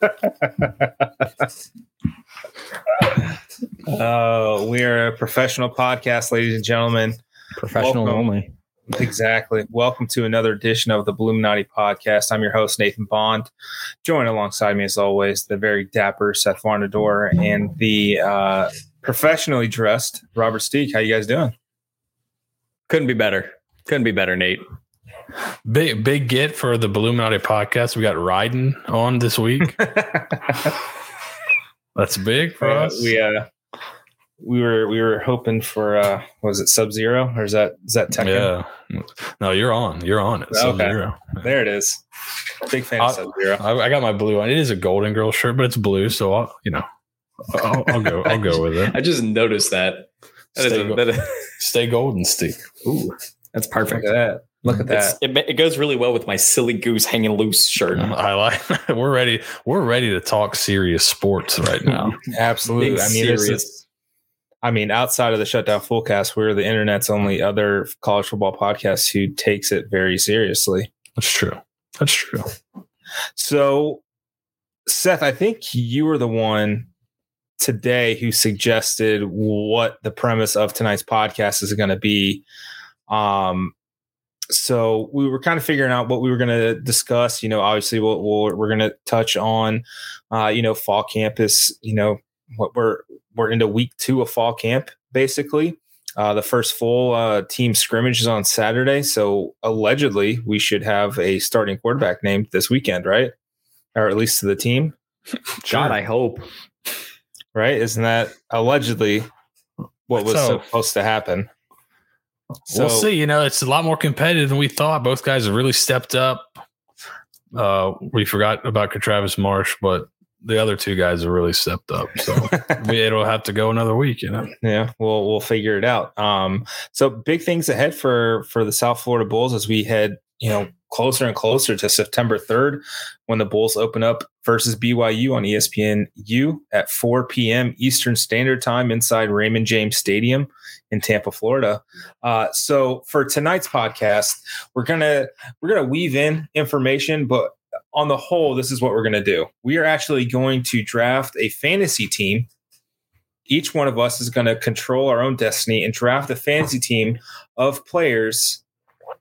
uh, we are a professional podcast, ladies and gentlemen. Professional Welcome. only. Exactly. Welcome to another edition of the Bulluminati podcast. I'm your host, Nathan Bond. Joined alongside me, as always, the very dapper Seth Varnador and the uh, professionally dressed Robert Steeg. How you guys doing? Couldn't be better. Couldn't be better, Nate. Big big get for the Bulluminati podcast. We got Raiden on this week. That's big for Uh, us. we uh, we were we were hoping for uh, was it Sub Zero or is that is that Tekken? yeah. No, you're on. You're on it. Okay. Sub-Zero. There it is. Big fan I'll- of Sub Zero. I, I got my blue on. It is a Golden Girl shirt, but it's blue, so I'll you know I'll, I'll go. I'll go with it. I just noticed that. That is Stay, a, go- that is, stay golden, Steve. ooh, that's Look perfect. at that. Look at It's, that. it, it goes really well with my silly goose hanging loose shirt. I like. We're ready. We're ready to talk serious sports right now. Absolutely. Big I mean, serious. is, I mean, outside of the shutdown fullcast, we're the internet's only other college football podcast who takes it very seriously. That's true. That's true. So, Seth, I think you were the one today who suggested what the premise of tonight's podcast is going to be. Um, so we were kind of figuring out what we were going to discuss. You know, obviously, we'll, we'll, we're going to touch on, uh, you know, fall campus. You know, what we're we're into week two of fall camp, basically. Uh, the first full uh, team scrimmage is on Saturday, so allegedly we should have a starting quarterback named this weekend, right? Or at least to the team, God, I hope. right? Isn't that allegedly what was supposed to happen? We'll see. You know, it's a lot more competitive than we thought. Both guys have really stepped up. Uh, we forgot about Travis Marsh, but the other two guys have really stepped up. So we, it'll have to go another week. You know, yeah we'll we'll figure it out um so big things ahead for for the south florida bulls as we head you know closer and closer to september 3rd when the bulls open up versus byu on espn u at 4 p.m eastern standard time inside raymond james stadium in tampa florida uh so for tonight's podcast we're gonna we're gonna weave in information but on the whole this is what we're gonna do we are actually going to draft a fantasy team each one of us is going to control our own destiny and draft a fantasy team of players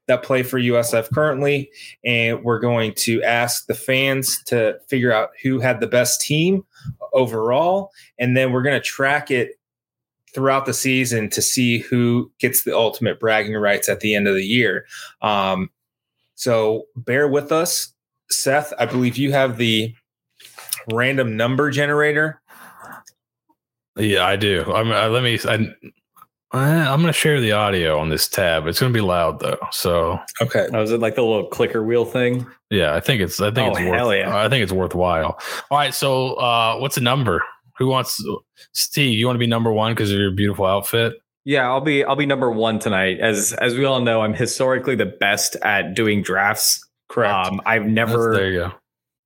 that play for USF currently. And we're going to ask the fans to figure out who had the best team overall. And then we're going to track it throughout the season to see who gets the ultimate bragging rights at the end of the year. Um, so bear with us. Seth, I believe you have the random number generator. yeah, I do. I'm. I, let me. I, I- I'm going to share the audio on this tab. It's going to be loud though. So Okay. Oh, is it like the little clicker wheel thing? yeah, I think it's. I think Oh, it's hell worth. yeah. I think it's worthwhile. All right. So, uh, what's the number? Who wants? Steve, you want to be number one because of your beautiful outfit? Yeah, I'll be I'll be number one tonight. As as we all know, I'm historically the best at doing drafts. Correct. Um, I've That's- never there you go.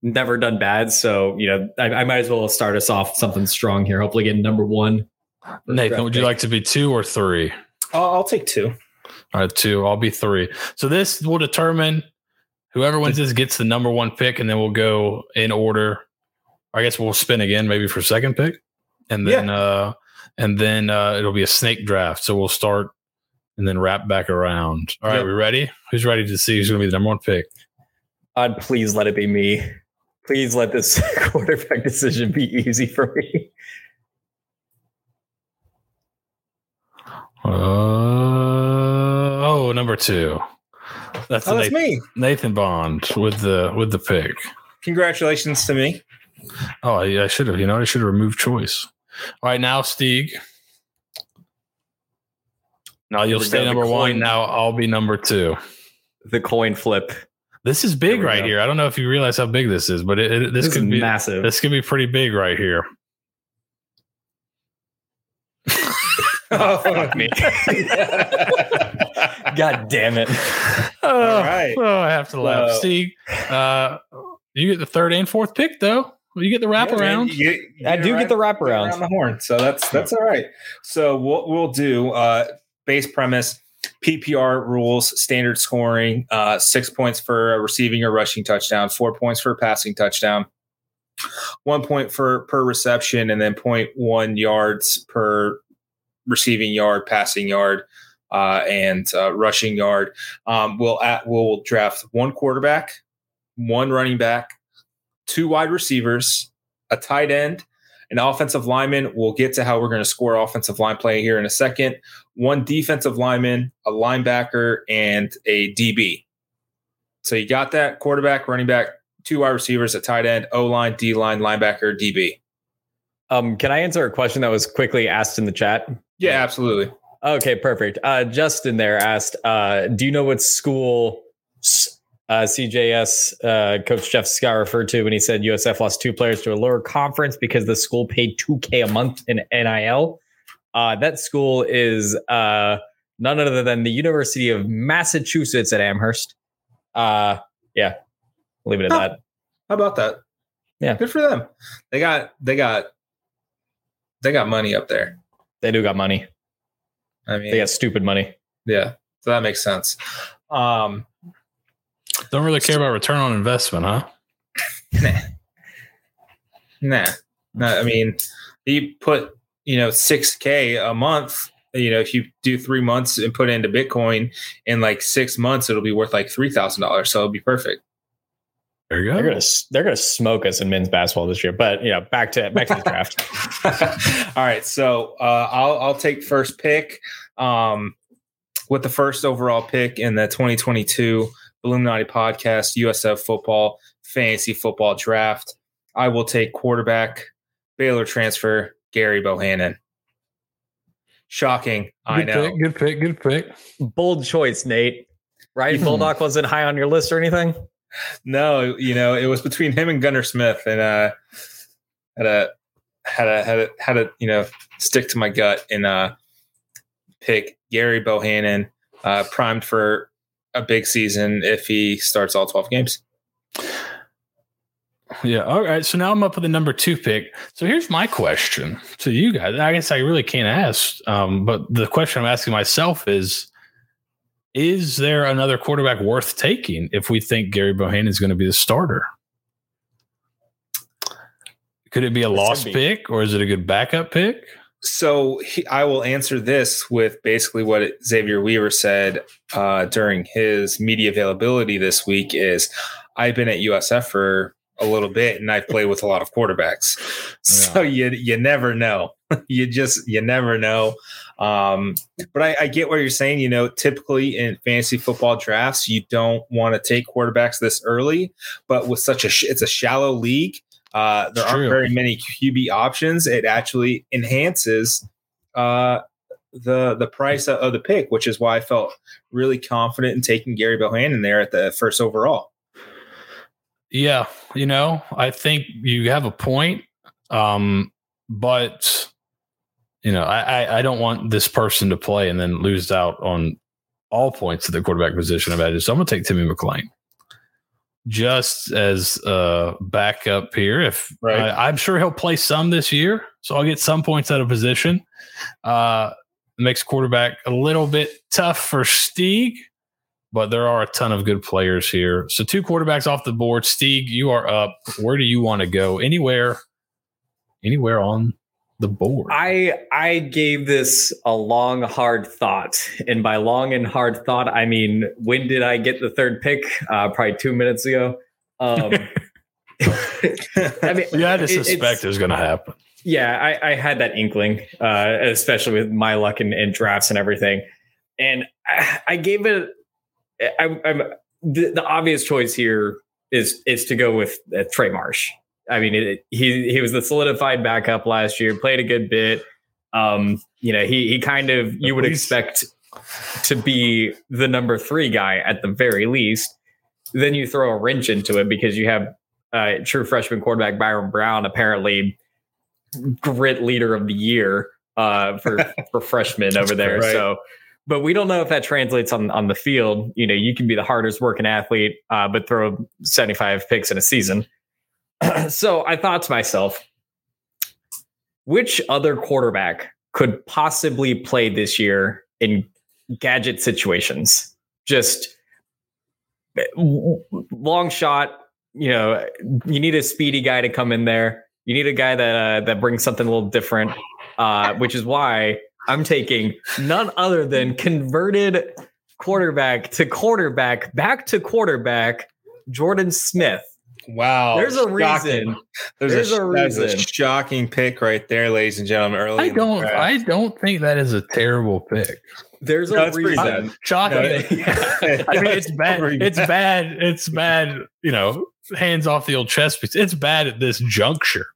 never done bad, so you know I, I might as well start us off something strong here. Hopefully, get number one. Nathan, would you like to be two or three? I'll, I'll take two. All right, two. I'll be three. So this will determine whoever wins this gets the number one pick, and then we'll go in order. I guess we'll spin again, maybe for second pick, and then uh, and then uh, it'll be a snake draft. So we'll start and then wrap back around. All right, Yep. we ready? Who's ready to see who's going to be the number one pick? God, please let it be me. Please let this quarterback decision be easy for me. Uh, oh, number two. That's, Oh, that's Nathan, me. Nathan Bond with the with the pick. Congratulations to me. Oh, I, I should have. You know, I should have removed choice. All right, now Steeg. Now you'll stay go, the number one. Now I'll be number two. The coin flip. This is big There we right go. here. I don't know if you realize how big this is, but it, it- this, This, could be massive. this could be pretty big right here. Oh, Fuck me. God damn it. Oh, right. oh, I have to laugh. So- Steeg, uh, you get the third and fourth pick though. You get the wraparound. Yeah, you- you I do get the wraparound. around the horn, so that's that's all right. So what we'll do, uh, base premise, PPR rules, standard scoring, uh, six points for a receiving or rushing touchdown, four points for a passing touchdown. one point for per reception, and then 0.1 yards per receiving yard, passing yard, uh, and uh, rushing yard. Um, we'll at, we'll draft one quarterback, one running back, two wide receivers, a tight end, an offensive lineman. We'll get to how we're going to score offensive line play here in a second. One defensive lineman, a linebacker, and a DB. So you got that quarterback, running back, two wide receivers, a tight end, O line, D line, linebacker, DB. Um, can I answer a question that was quickly asked in the chat? Yeah, absolutely. Okay, perfect. Uh, Justin there asked, uh, "Do you know what school uh, CJS uh, coach Jeff Scott referred to when he said USF lost two players to a lower conference because the school paid two k a month in NIL?" Uh, that school is uh, none other than the University of Massachusetts at Amherst. Uh, yeah, leave it at Huh. that. How about that? Yeah. good for them. They got they got they got money up there. They do got money. I mean, They got stupid money. yeah, so that makes sense. Um, Don't really care about return on investment, huh? nah, nah, nah. I mean, you put you know six k a month. You know, if you do three months and put into Bitcoin in like six months, it'll be worth like three thousand dollars. So it'll be perfect. There you go. They're gonna they're gonna smoke us in men's basketball this year. But yeah, back to back to the draft. All right, so uh, I'll I'll take first pick um, with the first overall pick in the 2022 Illuminati Podcast USF Football Fantasy Football Draft. I will take quarterback Baylor transfer Gerry Bohanon. Shocking, I Good know. pick, good pick, good pick. Bold choice, Nate. Right? Bulldog wasn't high on your list or anything. No, you know it was between him and Gunnar Smith, and uh, had a had a had a had a you know stick to my gut and uh, pick Gerry Bohanon, uh, primed for a big season if he starts all twelve games. Yeah. All right. So now I'm up with the number two pick. So here's my question to you guys. I guess I really can't ask, um, but the question I'm asking myself is: Is there another quarterback worth taking if we think Gerry Bohanon is going to be the starter? Could it be a lost be. pick, or is it a good backup pick? So he, I will answer this with basically what Xavier Weaver said uh, during his media availability this week is I've been at USF for a little bit and I've played with a lot of quarterbacks. So you you never know. you just you never know. Um, but I, I get what you're saying. You know, typically in fantasy football drafts, you don't want to take quarterbacks this early. But with such a sh- it's a shallow league, uh, there It's aren't true. very many QB options. It actually enhances uh, the the price of, of the pick, which is why I felt really confident in taking Gerry Bohanon there at the first overall. Yeah, you know, I think you have a point. Um, but you know, I, I I don't want this person to play and then lose out on all points at the quarterback position. I've added, so I'm gonna take Timmy McClain just as a backup here. If Right. I'm sure he'll play some this year, so I'll get some points out of position. Uh, makes quarterback a little bit tough for Steeg but there are a ton of good players here. So two quarterbacks off the board. Steeg, you are up. Where do you want to go? Anywhere, anywhere on the board. I I gave this a long, hard thought, and by long and hard thought, I mean when did I get the third pick? Uh, probably two minutes ago. Um, I mean, you had to it- suspect it was going to happen. yeah, I, I had that inkling, uh, especially with my luck in, in drafts and everything. And I, I gave it. I, I'm the, the obvious choice here is is to go with uh, Trey Marsh. I mean, it, he he was the solidified backup last year, played a good bit. Um, you know, he he kind of you would least- expect to be the number three guy at the very least. Then you throw a wrench into it because you have uh, true freshman quarterback Byrum Brown apparently grit leader of the year uh, for for freshmen over there. Right. So, but we don't know if that translates on on the field. You know, you can be the hardest working athlete, uh, but throw seventy five picks in a season. so I thought to myself, which other quarterback could possibly play this year in gadget situations? Just w- long shot. You know, you need a speedy guy to come in there. You need a guy that uh, that brings something a little different, uh, which is why I'm taking none other than converted quarterback to quarterback, back to quarterback, Jordan Smith. Wow. There's a shocking. reason. There's, There's a, a that's a reason. shocking pick right there, ladies and gentlemen. Early, I don't. I don't think that is a terrible pick. There's a No, it's pretty reason. Shocking. No, I mean, it's bad. It's bad. It's bad. You know, hands off the old chess piece. It's bad at this juncture.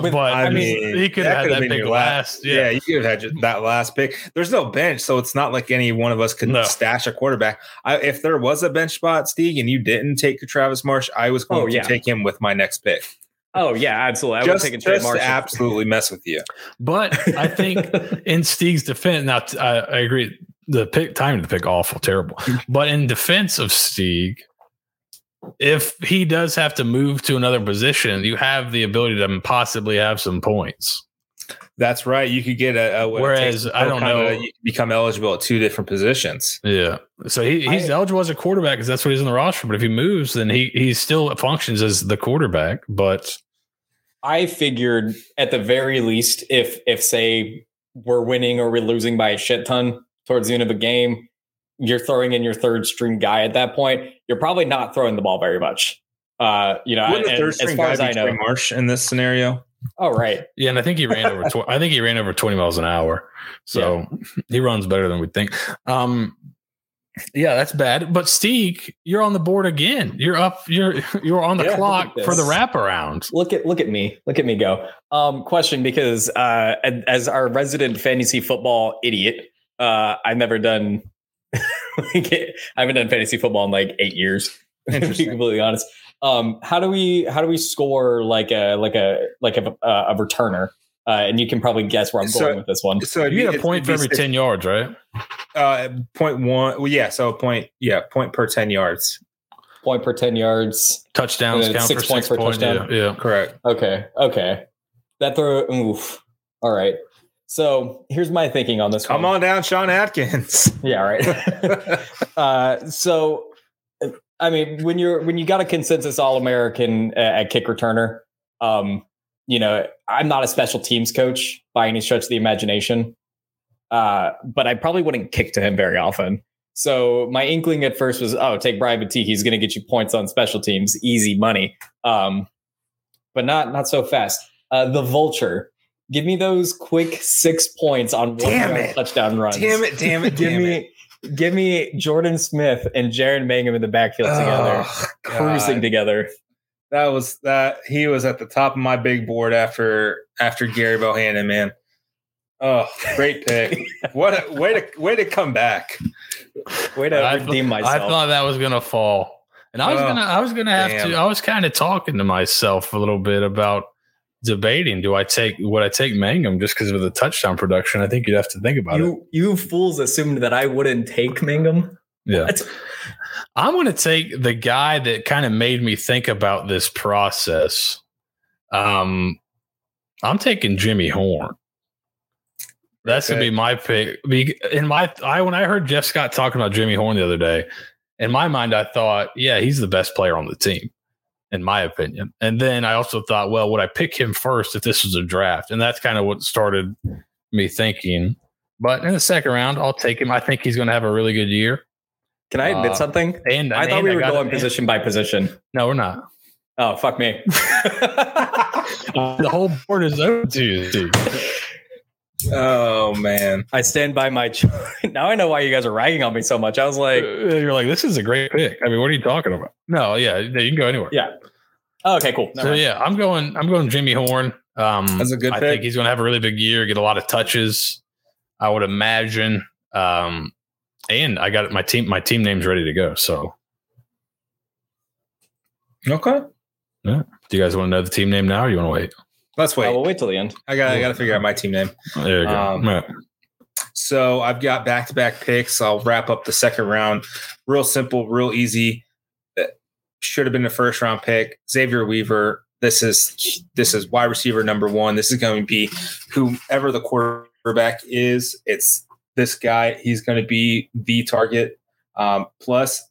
With- but I I mean, mean, he could that have had could've that been pick your last. Yeah. Yeah. you could have had that last pick. There's no bench, so it's not like any one of us could No. stash a quarterback. I, if there was a bench spot, Steve, and you didn't take Travis Marsh, I was going Oh, to yeah. take him with my next pick. Oh yeah, absolutely. I would just take a trade just to Marshall. absolutely mess with you. But I think in Steeg's defense, now t- I, I agree. The pick time to pick awful, terrible. But in defense of Steeg, if he does have to move to another position, you have the ability to possibly have some points. That's right. You could get a, a what Whereas, I don't kind of- know- you become eligible at two different positions. Yeah. So he, he's I- eligible as a quarterback because that's what he's in the roster. But if he moves, then he he still functions as the quarterback. But I figured at the very least, if if say we're winning or we're losing by a shit ton towards the end of a game, you're throwing in your third string guy at that point. You're probably not throwing the ball very much. Uh, you know, Wouldn't the and as far as I know. Trey Marsh in this scenario? Oh, right. yeah, and I think he ran over. Tw- I think he ran over twenty miles an hour. So he runs better than we think. Um, yeah, that's bad. But Steeg, you're on the board again. You're up. You're you're on the Yeah, clock for the this. wraparound. Look at look at me. Look at me go. Um, question because uh, as- as our resident fantasy football idiot, uh, I've never done. like, I haven't done fantasy football in like eight years. To be completely honest. Um, how do we how do we score like a like a like a uh, a returner? Uh, and you can probably guess where I'm So- going with this one. So You it'd get a point it'd for be every ten yards, right? Uh, point one. Well, yeah. So a point. Yeah, point per ten yards. Point per ten yards. Touchdowns count six for points six per points. Yeah, touchdown. yeah. Correct. Okay. Okay. That throw. Oof. All right. So here's my thinking on this. Come one. on down, Sean Atkins. Yeah. Right. uh, so, I mean, when you're when you got a consensus All American at kick returner, um, you know, I'm not a special teams coach by any stretch of the imagination, uh, but I probably wouldn't kick to him very often. So my inkling at first was, oh, take Brian Battie. He's going to get you points on special teams, easy money. Um, but not not so fast. Uh, the Vulture, give me those quick six points on one Damn it. touchdown runs. damn it! Damn it! give Damn me it! give me Jordan Smith and Jaren Mangham in the backfield together, Oh, cruising together. That was that. He was at the top of my big board after after Gerry Bohanon. Man. Oh, great pick! what a way to way to come back. Way to I, redeem I myself. I thought that was gonna fall, and I was Oh, gonna, I was gonna have damn. to. I was kind of talking to myself a little bit about debating. Do I take would I take Mangham just because of the touchdown production? I think you'd have to think about it. you you fools assumed that I wouldn't take Mangham. Yeah, What? I'm going to take the guy that kind of made me think about this process. Um, I'm taking Jimmy Horn. That's gonna be my pick. Be- In my, I when I heard Jeff Scott talking about Jimmy Horn the other day, in my mind, I thought, yeah, he's the best player on the team, in my opinion. And then I also thought, well, would I pick him first if this was a draft? And that's kind of what started me thinking. But in the second round, I'll take him. I think he's going to have a really good year. Can I admit Uh, something? And I thought and we were going position by position. No, we're not. Oh fuck me. the whole board is open to you. dude. Oh man. I stand by my. Ch- now I know why you guys are ragging on me so much. I was like, You're like, this is a great pick. I mean, what are you talking about? No, yeah, you can go anywhere. yeah. Oh, okay, cool. Never So mind. yeah, I'm going. I'm going Jimmy Horn. Um, That's a good I pick. think he's going to have a really big year, get a lot of touches. I would imagine. Um, and I got my team. My team name's ready to go. So, Okay. Yeah. do you guys want to know the team name now, or you want to wait? Let's wait. Uh, we'll wait till the end. I got I got to figure out my team name. There you go. Um, Yeah. So I've got back to back picks. I'll wrap up the second round. Real simple, real easy. Should have been the first round pick. Xavier Weaver. This is this is wide receiver number one. This is going to be whoever the quarterback is. It's this guy. He's going to be the target. Um, plus,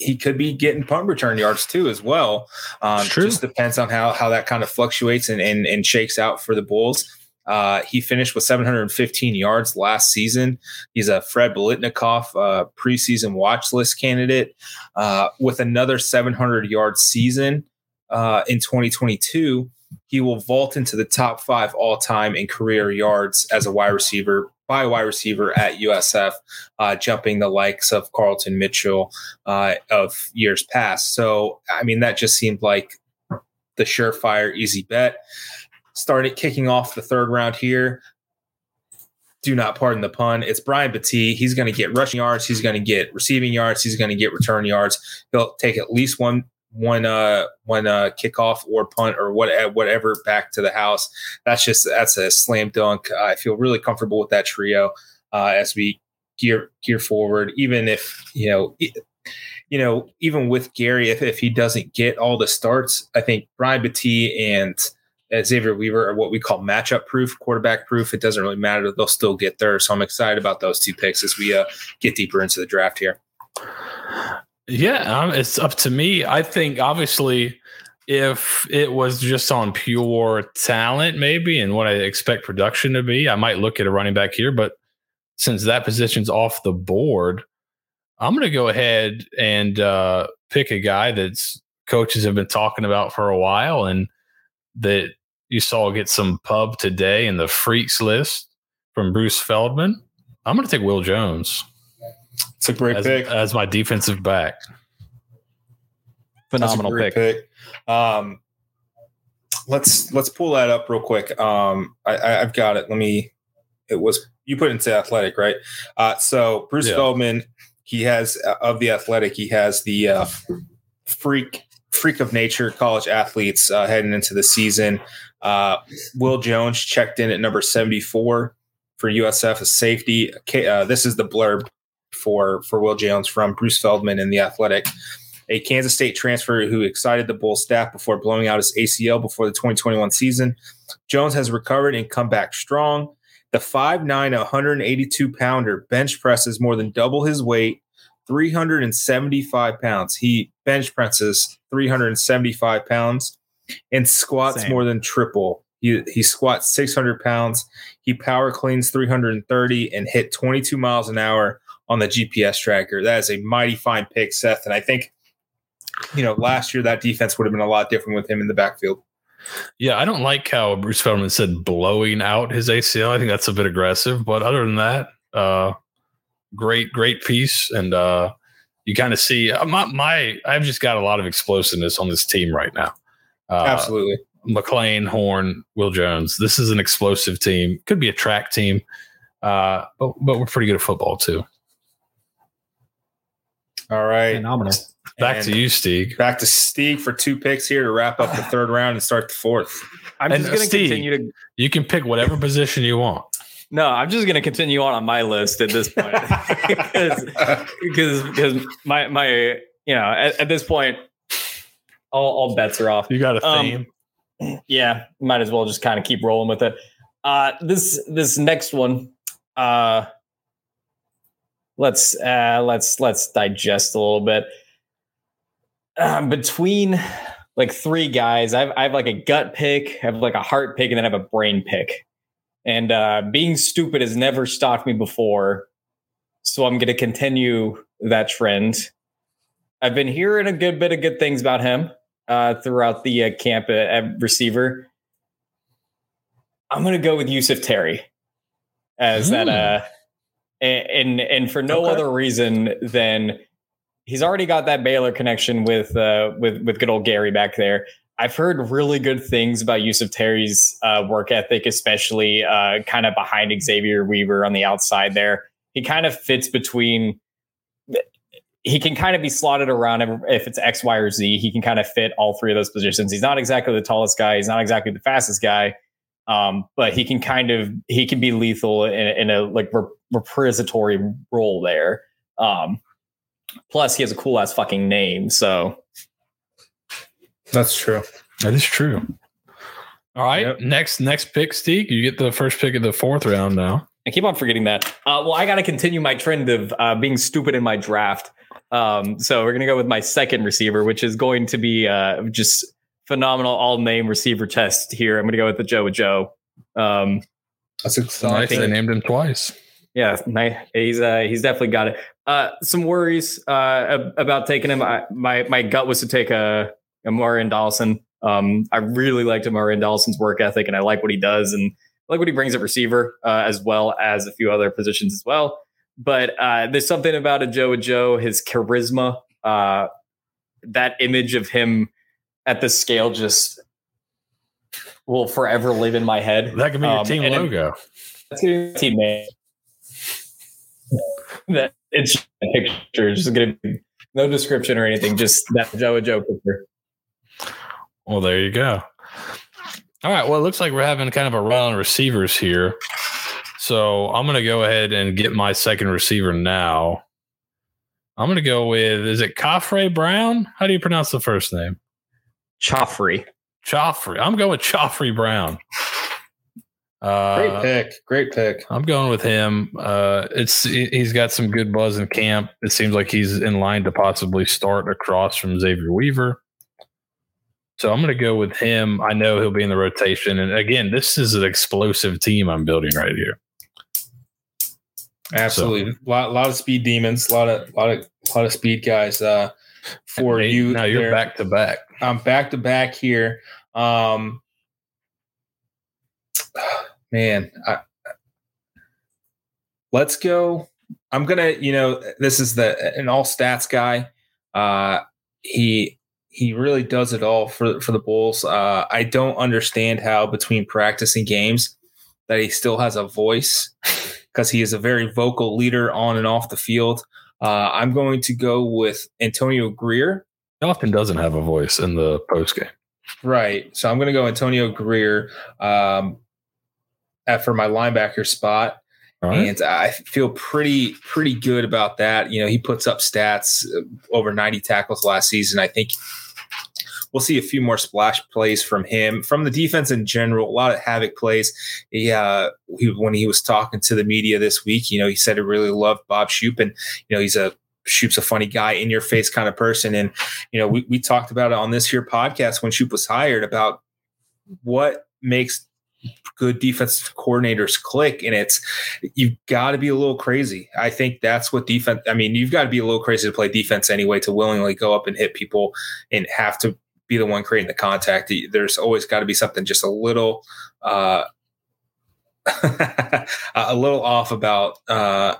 he could be getting punt return yards too as well. Um, just depends on how how that kind of fluctuates and and, and shakes out for the Bulls. Uh, he finished with 715 yards last season. He's a Fred Biletnikoff uh, preseason watch list candidate uh, with another 700 yard season uh, in 2022. He will vault into the top five all time in career yards as a wide receiver by wide receiver at USF, uh, jumping the likes of Carlton Mitchell uh, of years past. So, I mean, that just seemed like the surefire, easy bet. Started kicking off the third round here. Do not pardon the pun. It's Brian Battie. He's going to get rushing yards. He's going to get receiving yards. He's going to get return yards. He'll take at least one one uh one uh kickoff or punt or what uh, whatever back to the house. That's just that's a slam dunk. I feel really comfortable with that trio uh, as we gear gear forward. Even if you know. you know, even with Gerry, if, if he doesn't get all the starts, I think Brian Battie and uh, Xavier Weaver are what we call matchup proof, quarterback proof. It doesn't really matter; they'll still get there. So I'm excited about those two picks as we uh, get deeper into the draft here. Yeah, um, it's up to me. I think obviously if it was just on pure talent, maybe, and what I expect production to be, I might look at a running back here. But since that position's off the board, I'm going to go ahead and uh, pick a guy that's coaches have been talking about for a while and that you saw get some pub today in the freaks list from Bruce Feldman. I'm going to take Will Jones. It's a great as, pick as my defensive back. Phenomenal pick. pick. Um, let's let's pull that up real quick. Um, I, I, have got it. Let me. It was you put it into athletic, right? Uh, so Bruce yeah. Feldman, he has uh, of the athletic, he has the uh, freak freak of nature college athletes uh, heading into the season. Uh, Will Jones checked in at number seventy four for USF as safety. Uh, this is the blurb for for Will Jones from Bruce Feldman in the Athletic, a Kansas State transfer who excited the Bull staff before blowing out his ACL before the 2021 season. Jones has recovered and come back strong. The 5'9", 182 pounder bench presses more than double his weight, 375 pounds. He bench presses 375 pounds and squats Same. more than triple. He, he squats 600 pounds. He power cleans 330 and hit 22 miles an hour on the GPS tracker. That is a mighty fine pick, Seth. And I think, you know, last year that defense would have been a lot different with him in the backfield. Yeah, I don't like how Bruce Feldman said blowing out his ACL. I think that's a bit aggressive. But other than that, uh, great, great piece. And uh, you kind of see uh, my, my, I've just got a lot of explosiveness on this team right now. Uh, Absolutely. McClain, Horn, Will Jones. This is an explosive team. Could be a track team, uh, but but we're pretty good at football too. All right. Phenomenal. Back and to you, Steve. Back to Steve for two picks here to wrap up the third round and start the fourth. I'm and just going to continue to. You can pick whatever position you want. No, I'm just going to continue on on my list at this point because because my my you know at, at this point all, all, bets are off. You got a um, theme. Um, yeah, might as well just kind of keep rolling with it. Uh, this this next one, uh, let's uh, let's let's digest a little bit. Um, between like three guys, I've I have like a gut pick, I have like a heart pick, and then I have a brain pick. And uh, being stupid has never stopped me before, so I'm going to continue that trend. I've been hearing a good bit of good things about him uh, throughout the uh, camp at, at receiver. I'm going to go with Yusuf Terry as mm. that and and for no okay. other reason than he's already got that Baylor connection with uh, with with good old Gerry back there. I've heard really good things about Yusuf Terry's uh, work ethic, especially uh, kind of behind Xavier Weaver on the outside there. He kind of fits between. He can kind of be slotted around if it's X, Y, or Z. He can kind of fit all three of those positions. He's not exactly the tallest guy. He's not exactly the fastest guy, um, but he can kind of he can be lethal in, in a like repository role there. Um, plus, he has a cool ass fucking name. So that's true. That is true. All right, yep. next next pick, Steve. You get the first pick of the fourth round now. I keep on forgetting that. Uh, well, I got to continue my trend of uh, being stupid in my draft. Um, so we're gonna go with my second receiver, which is going to be uh, just phenomenal all name receiver test here. I'm gonna go with the Joe with Joe. Um, That's It's nice they named him twice. Yeah, he's uh, he's definitely got it. Uh, some worries uh, about taking him. I, my my gut was to take a, a Marion Dawson. Um, I really liked Marion Dawson's work ethic, and I like what he does, and I like what he brings at receiver, uh, as well as a few other positions as well. But uh, there's something about a Joe Joe, his charisma, uh, that image of him at the scale just will forever live in my head. That could be your Um, team and it- logo. That's gonna be teammate. That it's just a picture. It's just gonna be no description or anything. Just that Joe and Joe picture. Well, there you go. All right. Well, it looks like we're having kind of a run on receivers here. So I'm going to go ahead and get my second receiver now. I'm going to go with, is it Khafre Brown? How do you pronounce the first name? Choffrey. Choffrey. I'm going with Choffrey Brown. Uh, Great pick. Great pick. I'm going with him. Uh, it's he- he's got some good buzz in camp. It seems like he's in line to possibly start across from Xavier Weaver. So I'm going to go with him. I know he'll be in the rotation. And again, this is an explosive team I'm building right here. Absolutely. A lot, lot of speed demons, a lot of lot of lot of speed guys uh for you. now you're there. back to back. I'm back to back here. Um, man, I, let's go. I'm gonna, you know, this is the an all stats guy. Uh, he he really does it all for for the Bulls. Uh, I don't understand how between practice and games that he still has a voice because he is a very vocal leader on and off the field. Uh, I'm going to go with Antonio Grier. He often doesn't have a voice in the post game. Right. So I'm going to go Antonio Grier um, for my linebacker spot. Right. And I feel pretty pretty good about that. You know, he puts up stats uh, over 90 tackles last season. I think we'll see a few more splash plays from him. From the defense in general, a lot of havoc plays. He, uh, he when he was talking to the media this week, you know, he said he really loved Bob Shoop, and you know, he's a Shoop's a funny guy, in your face kind of person. And you know, we we talked about it on this here podcast when Shoop was hired about what makes good defensive coordinators click and it's you've got to be a little crazy i think that's what defense i mean you've got to be a little crazy to play defense anyway to willingly go up and hit people and have to be the one creating the contact there's always got to be something just a little uh a little off about uh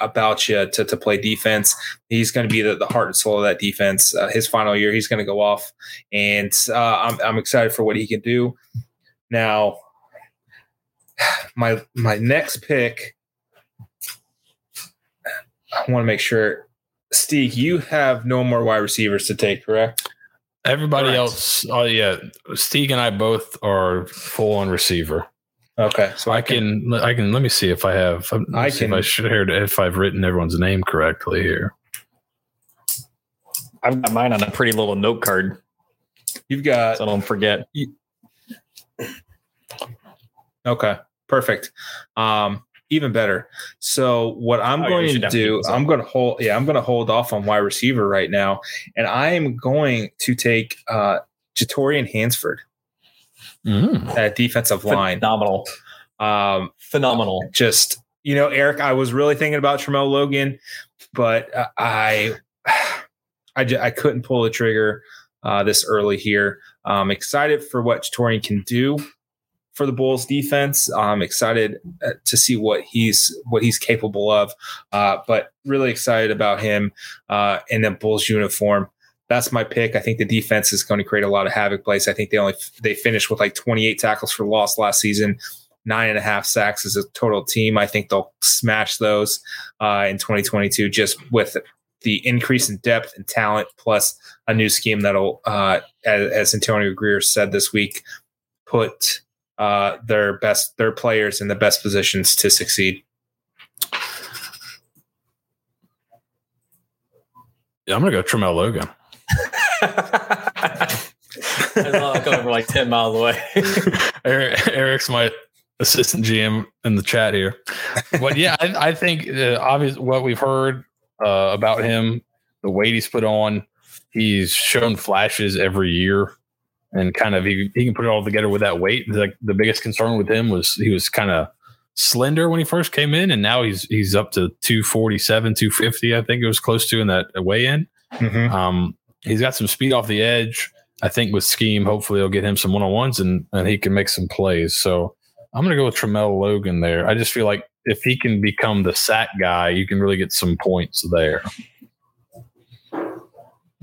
about you to, to play defense. He's going to be the, the heart and soul of that defense. Uh, his final year, he's going to go off, and uh, I'm, I'm excited for what he can do. Now, my my next pick, I want to make sure, Steve, you have no more wide receivers to take, correct? Everybody Correct. else, oh yeah, Steve and I both are full on receiver. Okay, so So I can, I can. Let me see if I have. let me I see can- if I shared if I've written everyone's name correctly here. I've got mine on a pretty little note card, You've got so I don't forget. Okay, perfect. Um, even better. So what I'm Oh, going to do. I'm going to hold. Yeah, I'm going to hold off on wide receiver right now, and I am going to take uh, Jatorian Hansford Mm. at defensive line. Phenomenal. Um, Phenomenal. just you know, Eric, I was really thinking about Tramel Logan, but uh, I, I, I couldn't pull the trigger uh, this early here. I'm excited for what Jatorian can do for the Bulls defense. I'm excited uh, to see what he's what he's capable of, uh, but really excited about him uh, in the Bulls uniform. That's my pick. I think the defense is going to create a lot of havoc Place. I think they only they finished with like 28 tackles for loss last season nine and a half sacks as a total team. I think they'll smash those uh, in 2022 just with the increase in depth and talent plus a new scheme that'll, uh, as, as Antonio Grier said this week, put uh, their best their players in the best positions to succeed. Yeah, I'm gonna go Tramel Logan. I saw it coming from like 10 miles away. Eric, Eric's my assistant GM in the chat here. But yeah, I, I think uh, obviously what we've heard uh, about him the weight he's put on. He's shown flashes every year, and kind of he, he can put it all together with that weight. Like the biggest concern with him was he was kind of slender when he first came in, and now he's he's up to 247, 250. I think it was close to in that weigh in. Mhm. Um, he's got some speed off the edge. I think with scheme, hopefully, it'll get him some one on ones and and he can make some plays. So I'm going to go with Tramel Logan there. I just feel like if he can become the sack guy, you can really get some points there.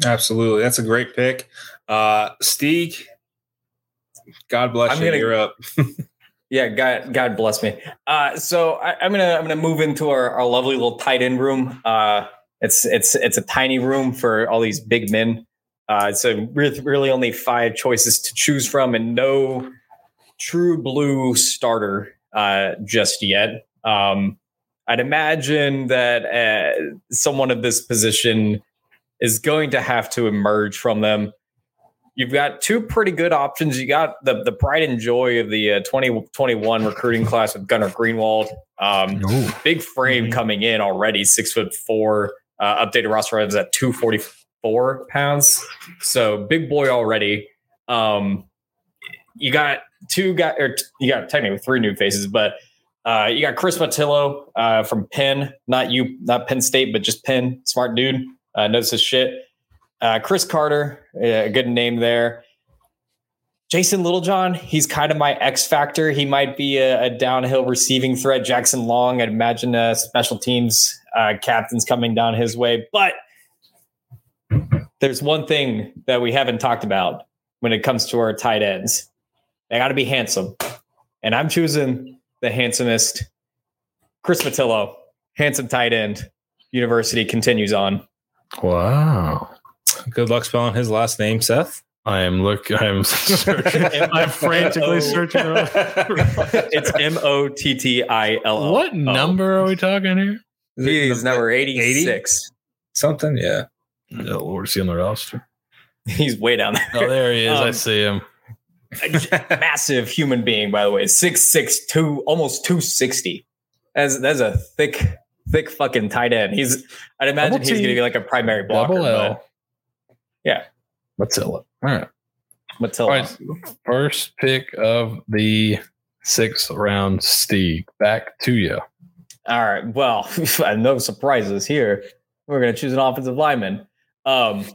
Absolutely. That's a great pick. Uh Steeg, God bless I'm you. gonna- You're up. Yeah, God, God bless me. Uh, so I, I'm gonna I'm gonna move into our, our lovely little tight end room. Uh, it's it's it's a tiny room for all these big men. Uh, so really, really only five choices to choose from, and no true blue starter uh, just yet. Um, I'd imagine that uh, someone of this position is going to have to emerge from them. You've got two pretty good options. You got the the pride and joy of the uh, 2021 recruiting class with Gunnar Greenwald. Um, big frame coming in already, six foot four. Uh, updated roster is at 244 pounds. So big boy already. Um, you got two guys, or t- you got technically three new faces, but uh, you got Chris Mottillo uh, from Penn, not you, not Penn State, but just Penn. Smart dude, uh, knows his shit. Uh, Chris Carter, a good name there. Jason Littlejohn, he's kind of my X factor. He might be a, a downhill receiving threat. Jackson Long, I'd imagine uh, special teams uh, captains coming down his way. But there's one thing that we haven't talked about when it comes to our tight ends. They got to be handsome. And I'm choosing the handsomest Chris Mottillo, handsome tight end. University continues on. Wow. Good luck spelling his last name, Seth. I am look. I am searching. I'm frantically searching. it's M O T T I L O. What number are we talking here? He's number 86. Something, yeah. Oh, Lord, is he on the roster? He's way down there. Oh, there he is. I Um, see him. Massive human being, by the way. Six six two, almost 260. That's that's a thick, thick fucking tight end. He's I'd imagine he's T, gonna be like a primary blocker. Double L. Yeah. Matilda. All right. Matilda. All right. First pick of the sixth round, Steve. Back to you. All right. Well, no surprises here. We're going to choose an offensive lineman. Um,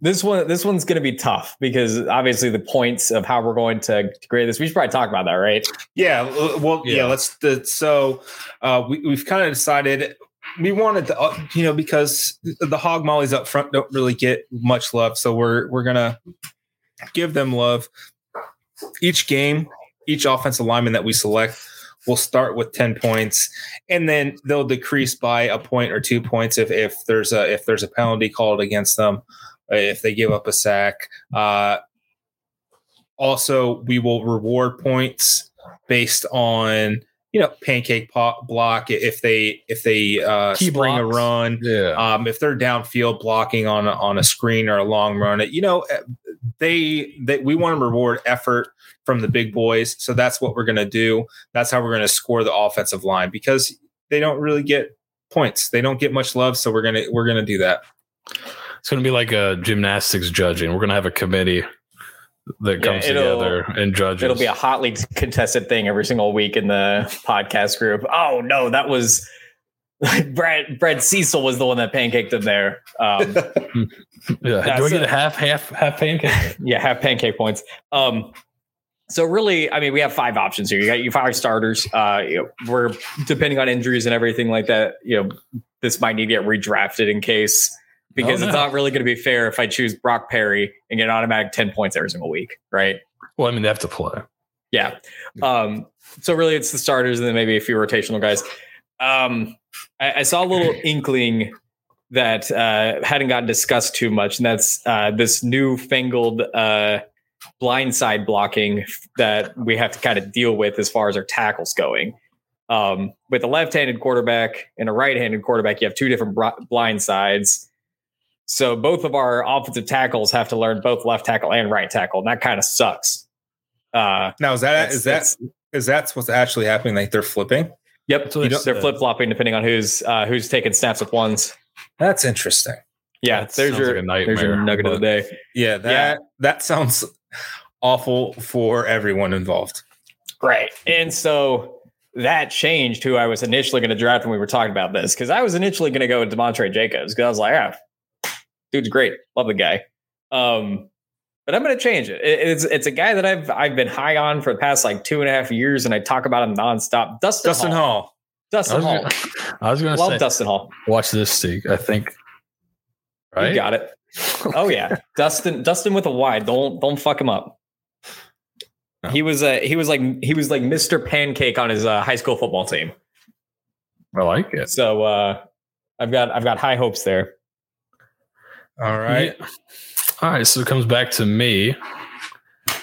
this one, this one's going to be tough because obviously the points of how we're going to grade this. We should probably talk about that, right? Yeah, well, yeah. Yeah. let's. The, so uh, we, we've kind of decided we wanted to, uh, you know, because the hog mollies up front don't really get much love, so we're we're gonna give them love. Each game, each offensive lineman that we select will start with ten points, and then they'll decrease by a point or two points if if there's a if there's a penalty called against them, uh, if they give up a sack. Uh, also, we will reward points based on you know pancake pot block if they if they uh, Key spring a run. Yeah. um, if they're downfield blocking on a, on a screen or a long run you know eh, they they we want to reward effort from the big boys. So that's what we're going to do. That's how we're going to score the offensive line because they don't really get points. They don't get much love so we're going to we're going to do that It's going to be like a gymnastics judging. We're going to have a committee that comes together and judges. It'll be a hotly contested thing every single week in the podcast group. Oh no, that was Brad. Brad Cecil was the one that pancaked him there. Um, yeah. Do I get a- a half, half, half pancake? yeah, half pancake points. Um, so really, I mean, we have five options here. You got your five starters. Uh, you know, we're depending on injuries and everything like that. You know, this might need to get redrafted in case because Oh, it's not really going to be fair if I choose Brock Perry and get an automatic ten points every single week, right? Well, I mean, they have to play. Yeah. Um, so really, it's the starters and then maybe a few rotational guys. Um, I, I saw a little inkling that uh, hadn't gotten discussed too much, and that's uh, this newfangled uh, blindside blocking that we have to kind of deal with as far as our tackles going. Um, with a left-handed quarterback and a right-handed quarterback, you have two different br- blind sides. So both of our offensive tackles have to learn both left tackle and right tackle, and that kind of sucks. Uh, now is that That's- is that is that what's actually happening like they're flipping Yep, So they they're flip flopping depending on who's uh, who's taking snaps with ones. that's interesting Yeah, That there's your like a there's your nugget of the day. Yeah, that that sounds awful for everyone involved. Right. And so that changed who I was initially going to draft when we were talking about this because I was initially going to go with Demontre Jacobs because I was like, ah, dude's great, love the guy. Um, but I'm going to change it. It- It's it's a guy that I've I've been high on for the past like two and a half years, and I talk about him nonstop. Dustin, Dustin Hall. Hall. I Dustin was Hall. I was gonna Love say, Dustin Hall. watch this, Steeg. I think. You Right. got it. Oh yeah, Dustin. Dustin with a Y. Don't don't fuck him up. No. He was uh, he was like he was like Mr. Pancake on his uh, high school football team. I like it. So uh, I've got I've got high hopes there. All right. Yeah. All right. So it comes back to me.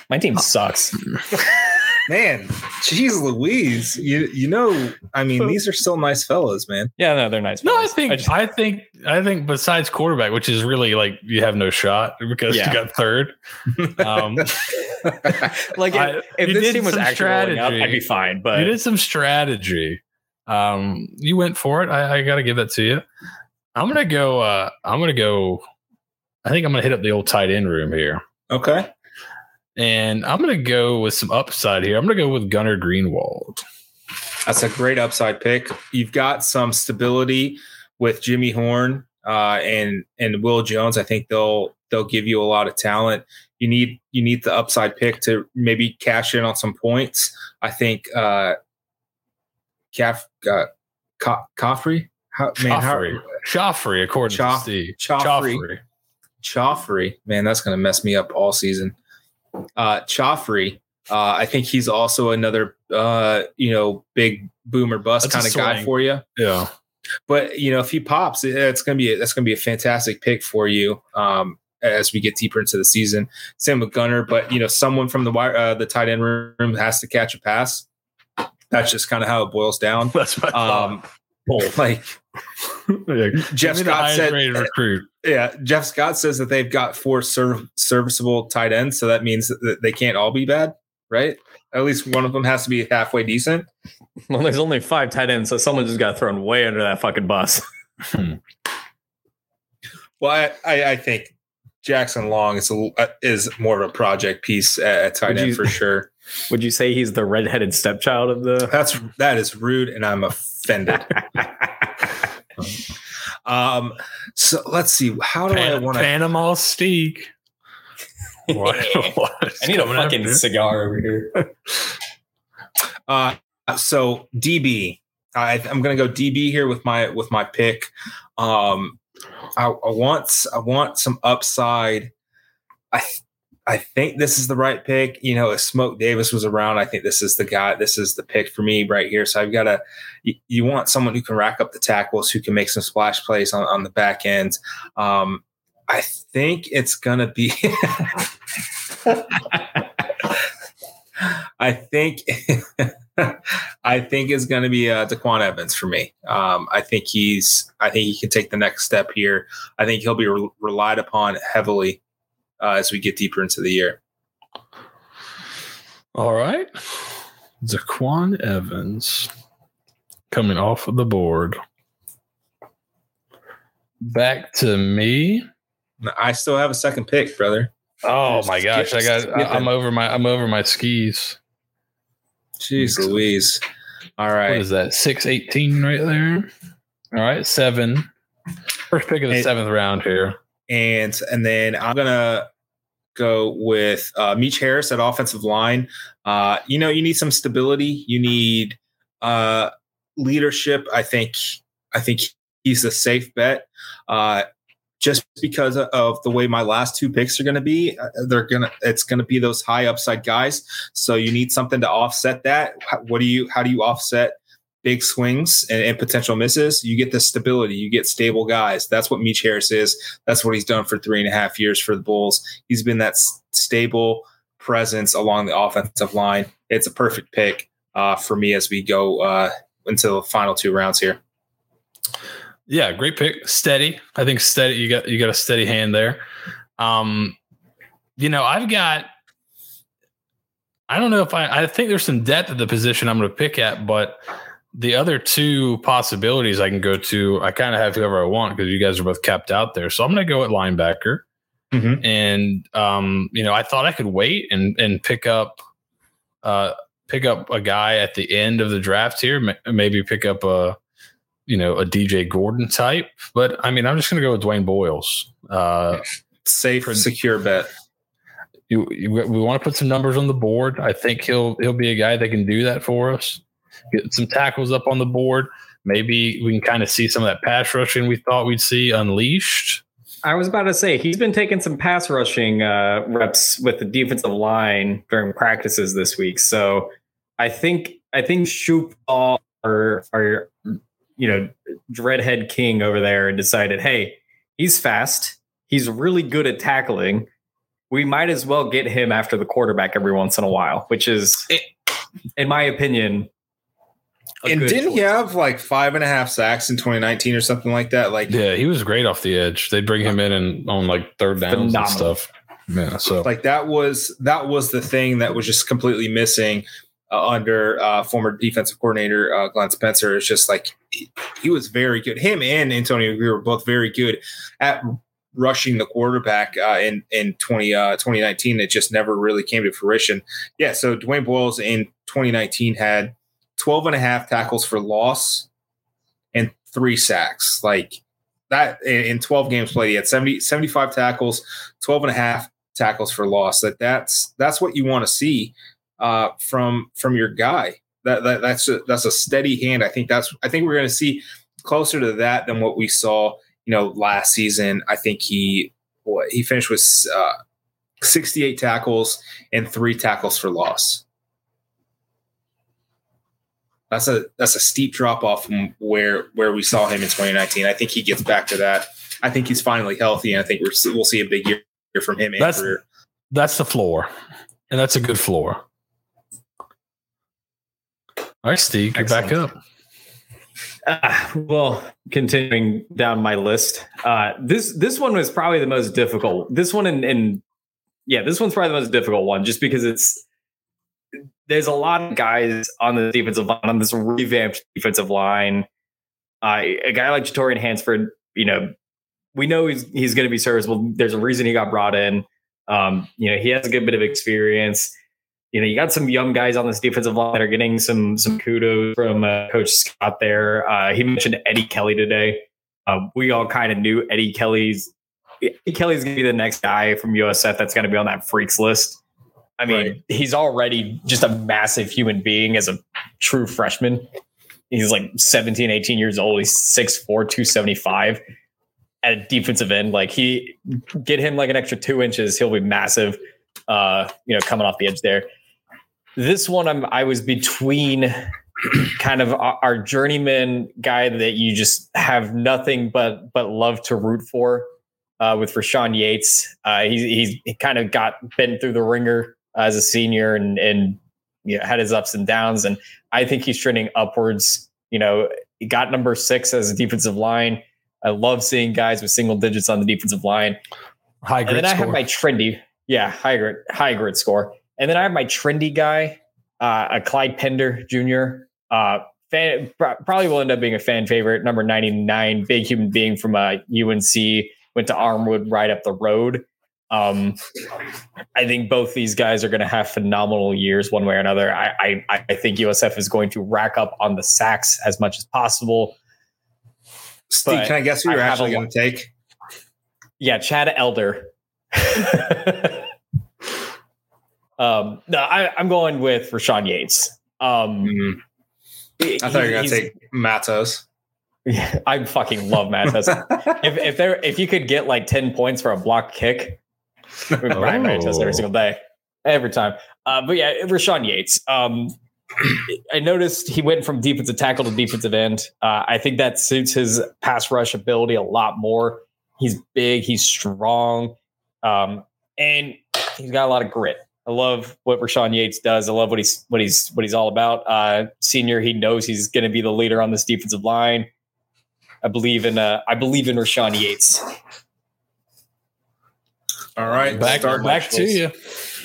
My team sucks. Man, jeez Louise. You you know, I mean, these are still nice fellows, man. Yeah, no, they're nice. No, I fellas. think just- I think I think besides quarterback, which is really like you have no shot because Yeah. you got third. Um, like I- if, if this team was some actually up, strategy. I'd be fine. But you did some strategy. Um, you went for it. I, I got to give that to you. I'm gonna go. Uh, I'm gonna go. I think I'm gonna hit up the old tight end room here, okay. and I'm gonna go with some upside here. I'm gonna go with Gunnar Greenwald. That's a great upside pick. You've got some stability with Jimmy Horn uh, and and Will Jones. I think they'll they'll give you a lot of talent. You need you need the upside pick to maybe cash in on some points. I think uh, Caff uh, Co- Coffrey. How, man, how, Joffrey. Joffrey, according Joff- to Steeg. Joffrey. Joffrey. Choffrey, man, that's going to mess me up all season. Uh, Choffrey, uh, I think he's also another, uh, you know, big boomer bust kind of guy for you. Yeah. But you know, if he pops, it- it's going to be that's going to be a fantastic pick for you um, as we get deeper into the season. Same with Gunner, but you know, someone from the wire, uh, the tight end room has to catch a pass. That's just kind of how it boils down. That's I Um, like. Yeah. Jeff Give me the Scott said, recruit. Yeah, Jeff Scott says that they've got four serv- serviceable tight ends, so that means that they can't all be bad, right? At least one of them has to be halfway decent. well, there's only five tight ends, so someone just got thrown way under that fucking bus. Well, I, I, I think Jackson Long is a, uh, is more of a project piece at, at tight Would end you- for sure. Would you say he's the redheaded stepchild of the? That's that is rude, and I'm offended. Um, so let's see. How do I want to? Panama Steak. What? I need a fucking cigar over here. Uh, so DB, I, I'm going to go DB here with my with my pick. Um, I, I want I want some upside. I th- I think this is the right pick. You know, if Smoke Davis was around, I think this is the guy. This is the pick for me right here. So I've got to. You, you want someone who can rack up the tackles, who can make some splash plays on, on the back end. Um, I think it's gonna be. I think I think it's going to be uh, Daquan Evans for me. Um, I think he's I think he can take the next step here. I think he'll be re- relied upon heavily uh, as we get deeper into the year. All right. Daquan Evans coming off of the board. Back to me. I still have a second pick, brother. Oh my gosh, I got I, I'm over my I'm over my skis. Jeez Louise. All What right. is that? 618 right there. All right, seven. First pick of the Hey. seventh round here. and and then I'm gonna go with uh, Meach Harris at offensive line. Uh, you know, you need some stability. You need uh, leadership. I think I think he's a safe bet. Uh, just because of the way my last two picks are going to be, uh, they're gonna it's going to be those high upside guys. So you need something to offset that. What do you? How do you offset? Big swings and, and potential misses, you get the stability, you get stable guys. That's what Meach Harris is. That's what he's done for three and a half years for the Bulls. He's been that s- stable presence along the offensive line. It's a perfect pick uh, for me as we go uh, into the final two rounds here. Yeah, great pick. Steady. I think steady. You got you got a steady hand there. Um, you know, I've got. I don't know if I. I think there's some depth at the position I'm going to pick at, but the other two possibilities I can go to, I kind of have whoever I want because you guys are both capped out there. So I'm going to go at linebacker. Mhm. And um, you know, I thought I could wait and and pick up uh pick up a guy at the end of the draft here, ma- maybe pick up a you know a DJ Gordon type. But I mean, I'm just going to go with Dwayne Boyles. Uh, Safe, For- secure bet. you, you, we want to put some numbers on the board. I think he'll he'll be a guy that can do that for us. Get some tackles up on the board. Maybe we can kind of see some of that pass rushing we thought we'd see unleashed. I was about to say he's been taking some pass rushing uh, reps with the defensive line during practices this week. So I think I think Shoop our our you know dreadhead king over there and decided, hey, he's fast. He's really good at tackling. We might as well get him after the quarterback every once in a while, which is, in my opinion. A And didn't he have like five and a half sacks in 2019 or something like that? Like, Yeah, he was great off the edge. They'd bring him in and on like third downs and stuff. Yeah, so like that was that was the thing that was just completely missing uh, under uh, former defensive coordinator uh, Glenn Spencer. It's just like he, he was very good. Him and Antonio Grier were both very good at rushing the quarterback uh, in in 20, uh, 2019. It just never really came to fruition. Yeah, so Dwayne Boyles in 2019 had 12 and a half tackles for loss and three sacks. Like that in, in 12 games played, he had 70, 75 tackles, 12 and a half tackles for loss. That that's that's what you want to see uh, from from your guy. That, that that's a, that's a steady hand. I think that's I think we're going to see closer to that than what we saw. You know, last season. I think he he finished with uh, 68 tackles and three tackles for loss. That's a that's a steep drop off from where where we saw him in 2019. I think he gets back to that. I think he's finally healthy, and I think we're, we'll see a big year from him. That's- career. that's the floor, and that's a good floor. All right, Steeg, get back Excellent. up. Uh, well, continuing down my list, uh, this this one was probably the most difficult. This one and and yeah, this one's probably the most difficult one, just because it's there's a lot of guys on the defensive line on this revamped defensive line. Uh, a guy like Jatorian Hansford, you know, we know he's he's going to be serviceable. There's a reason he got brought in. Um, you know, he has a good bit of experience you know, you got some young guys on this defensive line that are getting some some kudos from uh, Coach Scott there. Uh, he mentioned Eddie Kelly today. Uh, we all kind of knew Eddie Kelly's Eddie Kelly's going to be the next guy from USF that's going to be on that freaks list. I mean, Right. he's already just a massive human being as a true freshman. He's like 17, 18 years old. He's 6'4, 275 at a defensive end. Like he get him like an extra two inches, he'll be massive. Uh, you know, coming off the edge there. This one, I'm I was between kind of our, our journeyman guy that you just have nothing but but love to root for. Uh, with Rashawn Yates, uh, he's he's he kind of got been through the ringer as a senior and and you know, had his ups and downs, and I think he's trending upwards. You know, he got number six as a defensive line. I love seeing guys with single digits on the defensive line. High And grit then I have my trendy, yeah, high grid, high grid score. And then I have my trendy guy, uh, a Clyde Pender Jr. Uh, fan, probably will end up being a fan favorite, number 99, big human being from uh, UNC, went to Armwood right up the road. Um, I think both these guys are going to have phenomenal years one way or another. I, I, I think USF is going to rack up on the sacks as much as possible. Steeg, can I guess who you're actually going to take? Yeah, Chad Elder. um, no, I, I'm going with Rashawn Yates. Um, Mhm. I thought you were going to take Matos. Yeah, I fucking love Matos. if if there if you could get like ten points for a block kick, we would buy Matos every Oh. single day, every time. Uh, but yeah, Rashawn Yates. Um, I noticed he went from defensive tackle to defensive end. Uh, I think that suits his pass rush ability a lot more. He's big, he's strong, um, and he's got a lot of grit. I love what Rashawn Yates does. I love what he's what he's what he's all about. Uh, senior, he knows he's going to be the leader on this defensive line. I believe in uh, I believe in Rashawn Yates. All right. back start back to you.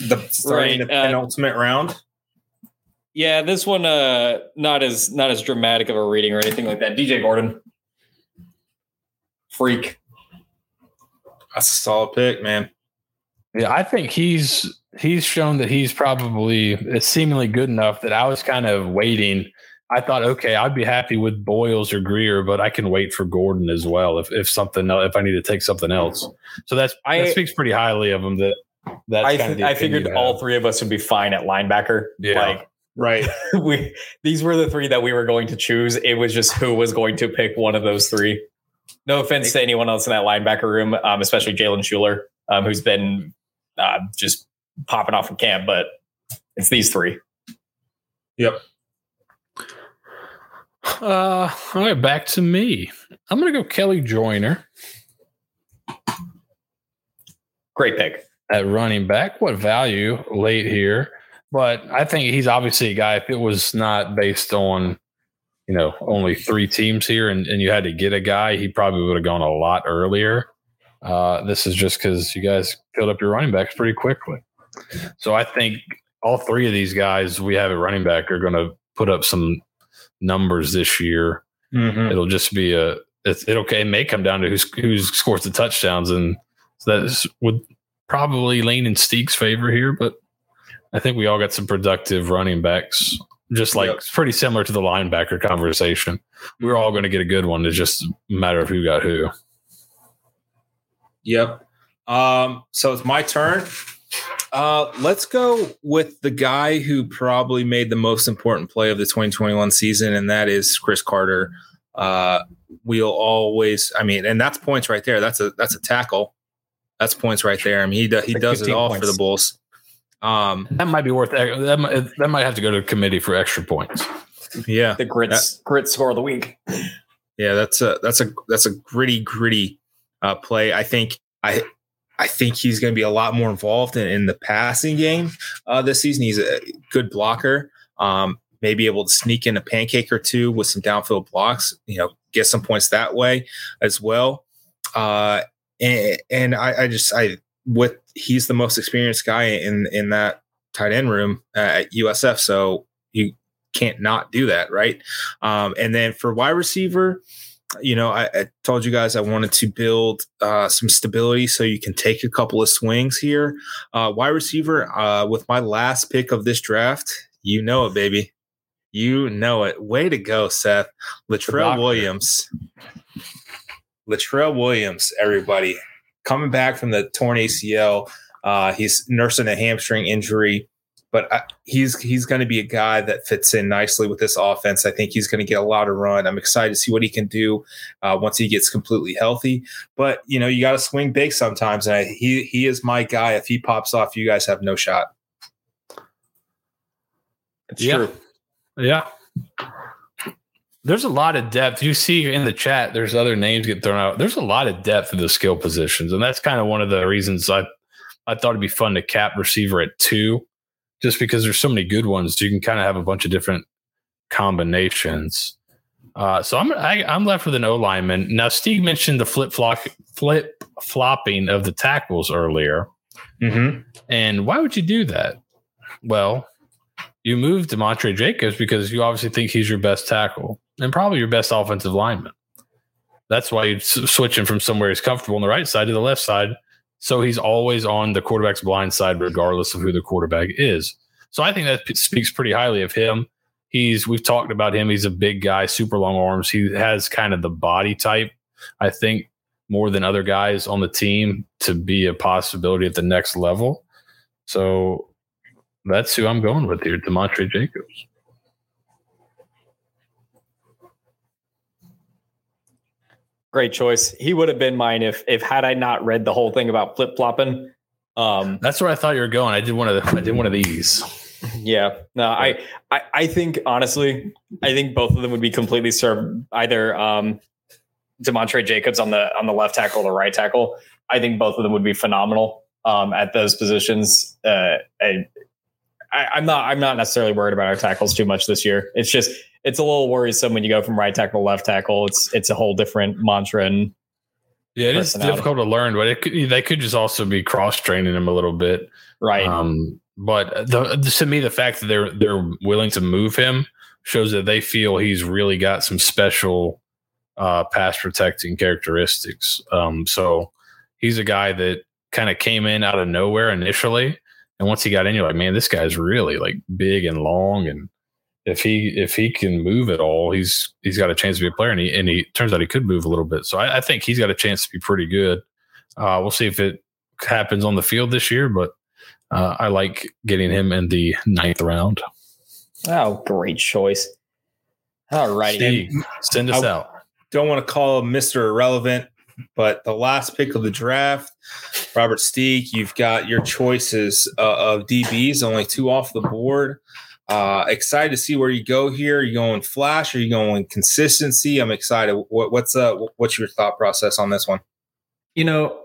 The starting Right, the uh, penultimate round. Yeah, this one uh not as not as dramatic of a reading or anything like that. DJ Gordon. Freak. That's a solid pick, man. Yeah, I think he's he's shown that he's probably seemingly good enough that I was kind of waiting. I thought, okay, I'd be happy with Boyles or Grier, but I can wait for Gordon as well if if something if I need to take something else. So that's I- that speaks pretty highly of him. That that's I, kind of th- I figured all three of us would be fine at linebacker. Yeah. Like Right. we these were the three that we were going to choose. It was just who was going to pick one of those three. No offense to anyone else in that linebacker room, um, especially Jalen Schuler, um, who's been uh, just popping off in camp, but it's these three. Yep. Uh, all right, back to me. I'm gonna go Kelly Joyner Great pick. at running back. What value late here? But I think he's obviously a guy. If it was not based on, you know, only three teams here, and, and you had to get a guy, he probably would have gone a lot earlier. Uh, this is just because you guys filled up your running backs pretty quickly. So I think all three of these guys we have at running back are going to put up some numbers this year. Mhm. It'll just be a it's, it'll it may come down to who's who scores the touchdowns, and that would probably lean in Steeg's favor here. But I think we all got some productive running backs, just like Yep. pretty similar to the linebacker conversation. We're all going to get a good one. It's just a matter of who got who. Yep. Um, so it's my turn. Uh, let's go with the guy who probably made the most important play of the 2021 season, and that is Chris Carter. Uh, we'll always, I mean, and that's points right there. That's a that's a tackle. That's points right there. I mean, he do, he Like does it 15 all for the Bulls. Um, That might be worth that. Might, that might have to go to committee for extra points. yeah, The grits grit score of the week. Yeah, that's a that's a that's a gritty gritty uh, play. I think I I think he's going to be a lot more involved in, in the passing game uh, this season. He's a good blocker. Um, maybe able to sneak in a pancake or two with some downfield blocks. You know, get some points that way as well. Uh, and and I, I just I with he's the most experienced guy in in that tight end room at USF. So you can't not do that, right? Um, and then for wide receiver, you know, I, I told you guys I wanted to build uh, some stability so you can take a couple of swings here. Uh, wide receiver, uh, with my last pick of this draft, you know it, baby. You know it. Way to go, Seth. Latrell. Williams. Latrell Williams, everybody. Coming back from the torn ACL. Uh, he's nursing a hamstring injury but I, he's he's going to be a guy that fits in nicely with this offense. I think he's going to get a lot of run. I'm excited to see what he can do uh, once he gets completely healthy. But you know, you got to swing big sometimes, and I, he he is my guy. If he pops off, you guys have no shot. It's Yeah. true. Yeah. There's a lot of depth. You see in the chat, there's other names get thrown out. There's a lot of depth in the skill positions. And that's kind of one of the reasons I, I thought it'd be fun to cap receiver at two, just because there's so many good ones. You can kind of have a bunch of different combinations. Uh, so I'm I, I'm left with an O lineman. Now, Steeg mentioned the flip flop flip flopping of the tackles earlier. Mm-hmm. And why would you do that? Well, you moved Demontre Jacobs because you obviously think he's your best tackle and probably your best offensive lineman. That's why you switch him from somewhere he's comfortable on the right side to the left side. So he's always on the quarterback's blind side, regardless of who the quarterback is. So I think that speaks pretty highly of him. He's we've talked about him. He's a big guy, super long arms. He has kind of the body type, I think, more than other guys on the team to be a possibility at the next level. So that's who I'm going with here, Demontre Jacobs. Great choice. He would have been mine if if had I not read the whole thing about flip flopping. Um, That's where I thought you were going. I did one of the, I did one of these. yeah. No, I, I I think honestly, I think both of them would be completely served. Either um, Demontre Jacobs on the on the left tackle or the right tackle. I think both of them would be phenomenal um, at those positions. Uh, I, I, I'm not I'm not necessarily worried about our tackles too much this year. It's just it's a little worrisome when you go from right tackle to left tackle. It's it's a whole different mantra and Yeah, it is difficult to learn, but it could, they could just also be cross training him a little bit. right. Um, but the, to me, the fact that they're they're willing to move him shows that they feel he's really got some special uh, pass protecting characteristics. Um, so he's a guy that kind of came in out of nowhere initially, and once he got in, you're like, man, this guy's really like big and long, and if he if he can move at all, he's he's got a chance to be a player, and he and he turns out he could move a little bit. So I, I think he's got a chance to be pretty good. Uh, we'll see if it happens on the field this year, but uh, I like getting him in the ninth round. Oh, great choice. All righty. Send us I out. Don't want to call him Mr. Irrelevant, but the last pick of the draft, Robert Steeg, you've got your choices uh, of DBs, only two off the board. Uh, excited to see where you go here. Are you going flash? Are you going consistency? I'm excited. What, what's uh, what's your thought process on this one? You know,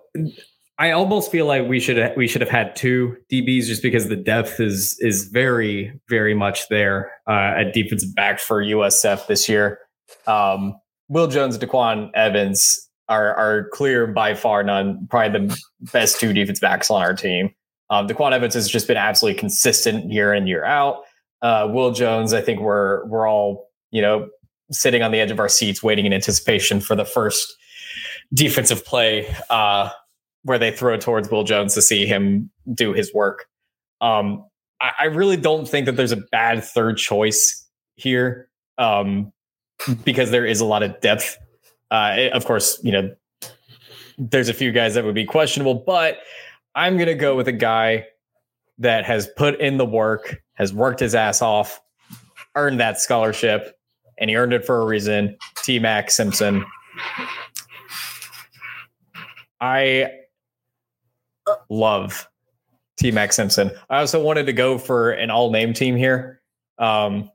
I almost feel like we should we should have had two DBs just because the depth is is very very much there uh, at defensive back for USF this year. Um, Will Jones, Daquan Evans are are clear by far none probably the best two defense backs on our team. Um, Daquan Evans has just been absolutely consistent year in year out. Uh, Will Jones, I think we're we're all you know sitting on the edge of our seats waiting in anticipation for the first defensive play uh, where they throw towards Will Jones to see him do his work. Um, I, I, really don't think that there's a bad third choice here um, because there is a lot of depth. Uh, it, of course, you know, there's a few guys that would be questionable, but I'm going to go with a guy that has put in the work, has worked his ass off, earned that scholarship, and he earned it for a reason. T Mac Simpson. I love T Mac Simpson. I also wanted to go for an all name team here. Um,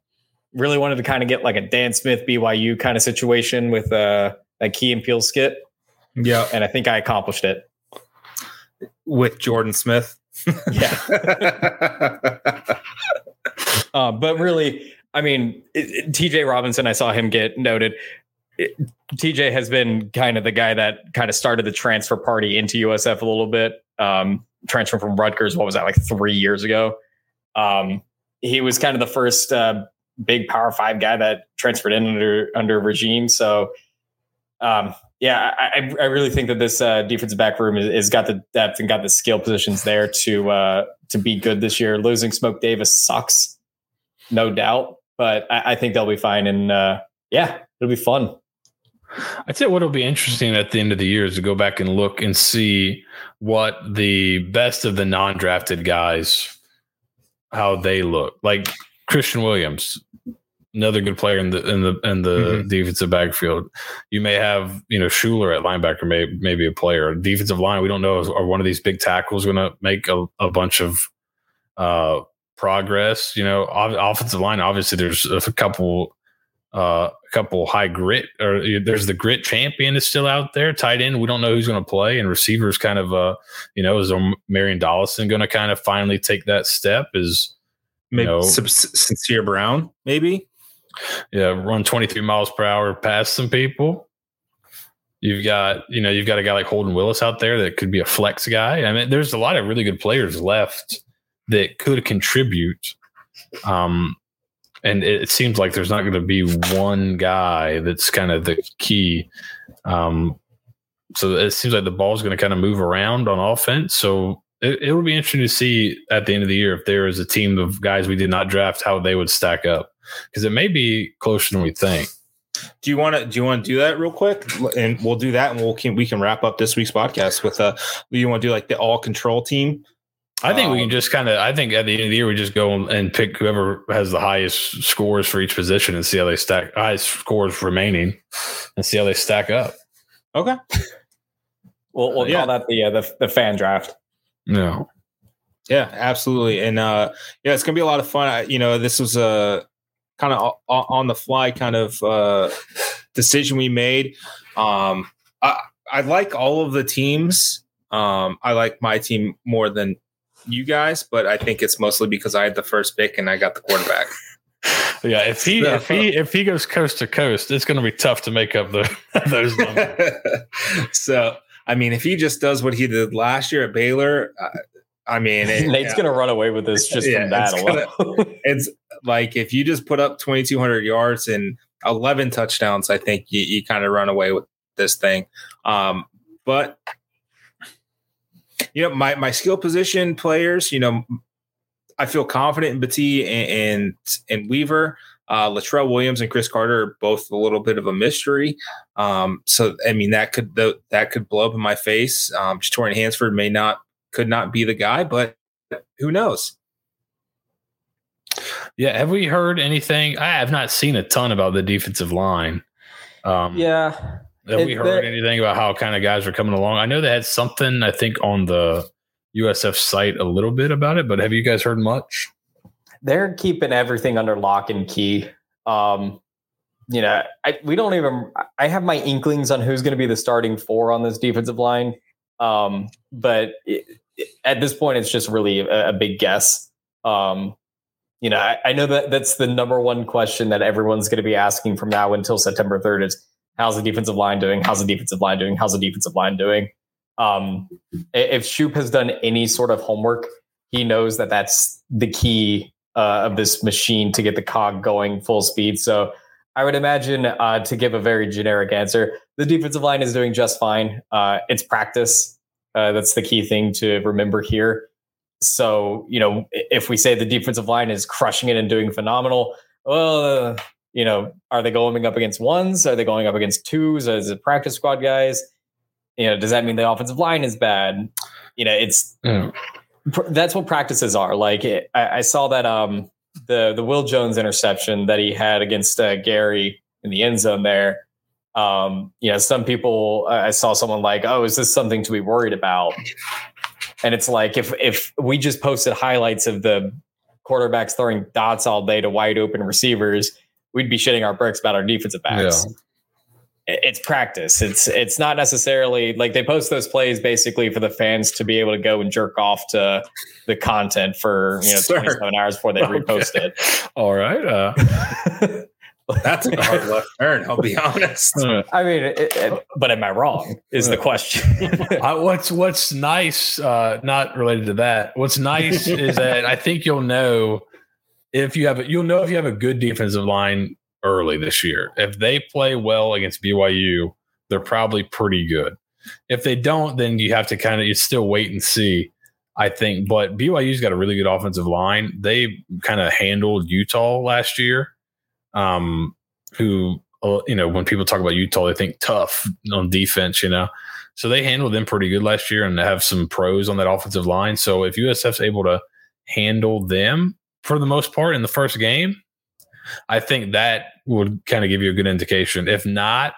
really wanted to kind of get like a Dan Smith BYU kind of situation with uh, a Key and Peele skit. Yeah. And I think I accomplished it. With Jordan Smith. Yeah. uh, but really, I mean, TJ Robinson, I saw him get noted. TJ has been kind of the guy that kind of started the transfer party into USF a little bit um, transferring from Rutgers. What was that like three years ago? Um, he was kind of the first uh, big Power Five guy that transferred in under under regime. So, um, yeah, I, I really think that this uh, defensive back room has got the depth and got the skill positions there to uh, to be good this year. Losing Smoke Davis sucks, no doubt, but I, I think they'll be fine. And uh, yeah, it'll be fun. I'd say what'll be interesting at the end of the year is to go back and look and see what the best of the non-drafted guys how they look. Like Christian Williams, another good player in the in the in the mm-hmm. defensive backfield. You may have you know Schuler at linebacker, may maybe a player. Defensive line, we don't know are one of these big tackles going to make a, a bunch of uh, progress. You know, offensive line. Obviously, there's a couple uh, a couple high grit, or there's the grit champion is still out there. Tight end, we don't know who's going to play, and receivers kind of, uh, you know, is Marion Dollison going to kind of finally take that step? Is maybe you know, Sincere Brown, maybe? Yeah, run 23 miles per hour past some people. You've got, you know, you've got a guy like Holden Willis out there that could be a flex guy. I mean, there's a lot of really good players left that could contribute. Um, and it seems like there's not going to be one guy that's kind of the key. Um, so it seems like the ball's going to kind of move around on offense. So it, it will be interesting to see at the end of the year if there is a team of guys we did not draft, how they would stack up because it may be closer than we think. Do you want to do you want to do that real quick, and we'll do that, and we'll can we can wrap up this week's podcast with a. Uh, you want to do like the all control team I think um, we can um, just kind of. I think at the end of the year, we just go and pick whoever has the highest scores for each position and see how they stack. Highest scores remaining, and see how they stack up. Okay. we'll we'll yeah. call that the uh, the the fan draft. No. Yeah, absolutely, and uh, yeah, it's gonna be a lot of fun. I, you know, this was a kind of on the fly kind of uh, decision we made. Um, I I like all of the teams. Um, I like my team more than you guys, but I think it's mostly because I had the first pick and I got the quarterback. Yeah, if he if he if he goes coast to coast, it's going to be tough to make up the those numbers. so, I mean, if he just does what he did last year at Baylor, uh, I mean, it, Nate's yeah, gonna run away with this just Yeah, from that it's alone. it's like if you just put up 2,200 yards and 11 touchdowns, I think you, you kind of run away with this thing. Um, but you know, my my skill position players, you know, I feel confident in Battie and and, and Weaver. Uh, Latrell Williams and Chris Carter are both a little bit of a mystery. Um, so I mean that could th- that could blow up in my face. Um, Jatorian Hansford may not could not be the guy, but who knows? Yeah, have we heard anything? I have not seen a ton about the defensive line. Um, yeah, have it- we heard there- anything about how kind of guys are coming along? I know they had something I think on the USF site a little bit about it, but have you guys heard much? They're keeping everything under lock and key. Um, you know, I, we don't even. I have my inklings on who's going to be the starting four on this defensive line, um, but it, it- at this point, it's just really a, a big guess. Um, you know, I, I know that that's the number one question that everyone's going to be asking from now until September third is how's the defensive line doing? How's the defensive line doing? How's the defensive line doing? Um, if Shoop has done any sort of homework, he knows that that's the key uh, of this machine to get the cog going full speed. So I would imagine uh, to give a very generic answer, the defensive line is doing just fine. Uh, it's practice. Uh, that's the key thing to remember here. So, you know, if we say the defensive line is crushing it and doing phenomenal, well, uh, you know, are they going up against ones? Are they going up against twos? Is it practice squad guys? You know, does that mean the offensive line is bad? You know, it's Yeah. That's what practices are. Like it, I, I saw that um the the Will Jones interception that he had against uh, Gerry in the end zone there. Um, you know, some people I saw someone like, "Oh, is this something to be worried about?" And it's like if if we just posted highlights of the quarterbacks throwing dots all day to wide open receivers, we'd be shitting our bricks about our defensive backs. I- It's practice. It's it's not necessarily like they post those plays basically for the fans to be able to go and jerk off to the content for you know Sure. 27 hours before they repost it. All right. Uh, That's a hard left turn. I'll be honest. I mean, it, it- but am I wrong? Is the question. I, what's what's nice, uh, not related to that. What's nice is that I think you'll know if you have a, you'll know if you have a good defensive line early this year. If they play well against BYU, they're probably pretty good. If they don't, then you have to kind of you still wait and see. I think, but BYU's got a really good offensive line. They kind of handled Utah last year. Um, who uh, you know when people talk about Utah, they think tough on defense. You know, so they handled them pretty good last year and have some pros on that offensive line. So if USF's able to handle them for the most part in the first game, I think that would kind of give you a good indication. If not,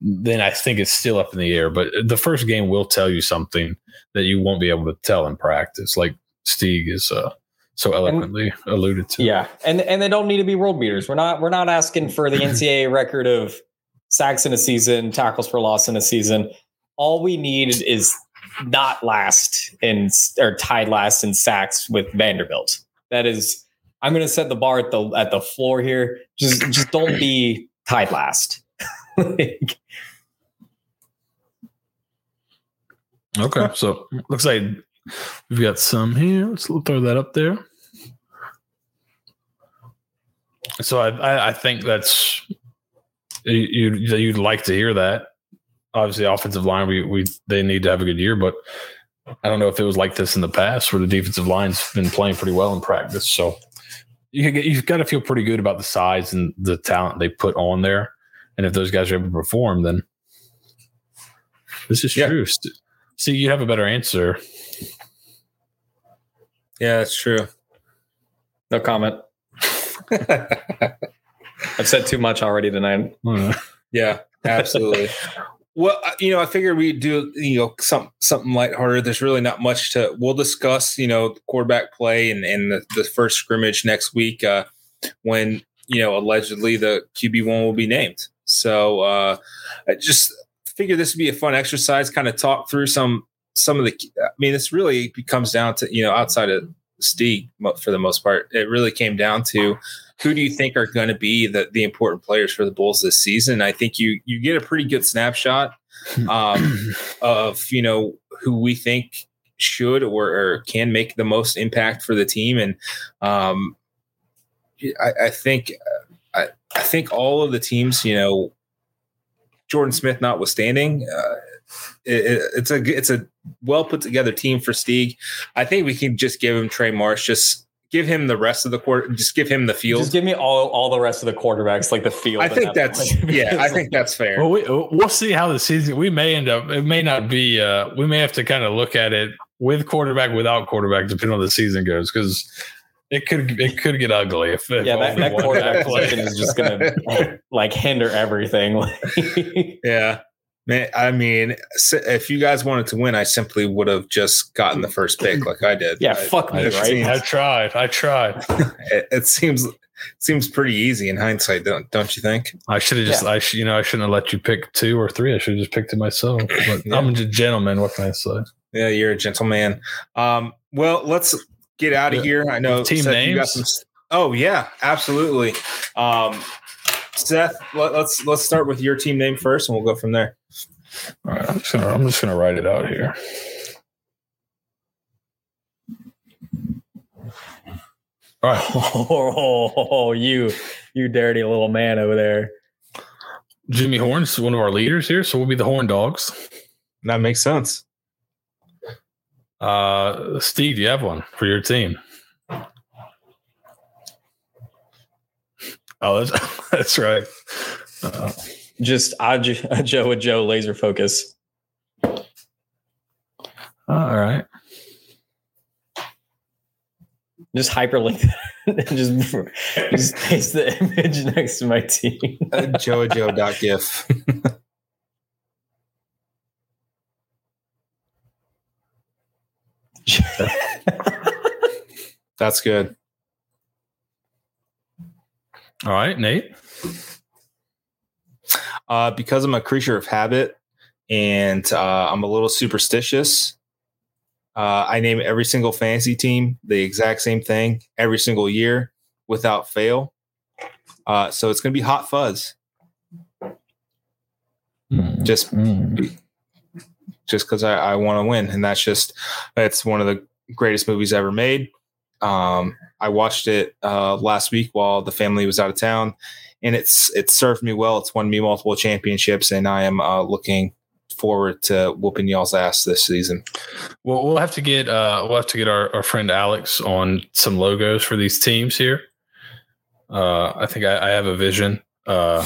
then I think it's still up in the air. But the first game will tell you something that you won't be able to tell in practice, like Steeg is uh, so eloquently alluded to. yeah, and and they don't need to be world beaters. We're not we're not asking for the NCAA record of sacks in a season, tackles for loss in a season. All we need is not last in or tied last in sacks with Vanderbilt. That is, I'm going to set the bar at the at the floor here. Just just don't be tied last. Like, Okay, so looks like we've got some here. Let's throw that up there. So I, I, I think that's you. you- You'd like to hear that. Obviously, offensive line, we we they need to have a good year, but I don't know if it was like this in the past, where the defensive line's been playing pretty well in practice. So you get, you've got to feel pretty good about the size and the talent they put on there, and if those guys are able to perform, then this is Yeah. true. See, you have a better answer. Yeah, that's true. no comment. I've said too much already tonight. Uh, Yeah, absolutely. well, you know, I figured we'd do you know some something lighthearted. There's really not much to. We'll discuss you know quarterback play and and the, the first scrimmage next week uh, when you know allegedly the QB one will be named. So uh, I just figure this would be a fun exercise. Kind of talk through some some of the. I mean, this really comes down to you know outside of Mo- for the most part. It really came down to who do you think are going to be the, the important players for the Bulls this season? I think you you get a pretty good snapshot um, of you know who we think should or, or can make the most impact for the team. And um, I, I think I, I think all of the teams, you know, Jordan Smith notwithstanding, uh, it, it's a it's a well put together team for Steeg. I think we can just give him Trey Marsh, just give him the rest of the quarter, just give him the field. Just give me all all the rest of the quarterbacks, like the field. I think that's yeah, I think that's fair. Well, we, we'll see how the season. We may end up. It may not be. Uh, we may have to kind of look at it with quarterback, without quarterback, depending on the season goes, because it could it could get ugly if, if yeah that, that quarterback position is just gonna like hinder everything. yeah, Man, I mean, if you guys wanted to win, I simply would have just gotten the first pick like I did. Yeah, I, fuck me, right? Seems, I tried. I tried. it, it, seems seems pretty easy in hindsight, don't don't you think? I should have just, yeah. I sh- you know, I shouldn't have let you pick two or three. I should have just picked it myself. But yeah. I'm a gentleman. What can I say? Yeah, you're a gentleman. Um, well, let's get out of here. I know team Seth, names. Some, oh yeah, absolutely. Um, Seth, let, let's let's start with your team name first, and we'll go from there. All right, I'm just gonna I'm just gonna write it out here. All right. Oh, oh, oh, you you dirty little man over there. Jimmy Horn's one of our leaders here, so we'll be the Horn Dogs. That makes sense. Uh, Steeg, you have one for your team. Oh, that's that's right. Uh, just odd Joe with Joe laser focus. All right. Just hyperlink just just paste the image next to my team. uh, Joe.gif. That's good. All right, Nate. Uh, because I'm a creature of habit and uh, I'm a little superstitious, uh, I name every single fantasy team the exact same thing every single year without fail. Uh, so it's going to be Hot Fuzz. Mm. Just, mm. just because I, I want to win, and that's just it's one of the greatest movies ever made. Um, I watched it uh, last week while the family was out of town, and it's it served me well. It's won me multiple championships, and I am uh, looking forward to whooping y'all's ass this season. Well, we'll have to get uh, we'll have to get our, our friend Alex on some logos for these teams here. Uh, I think I, I have a vision. Uh,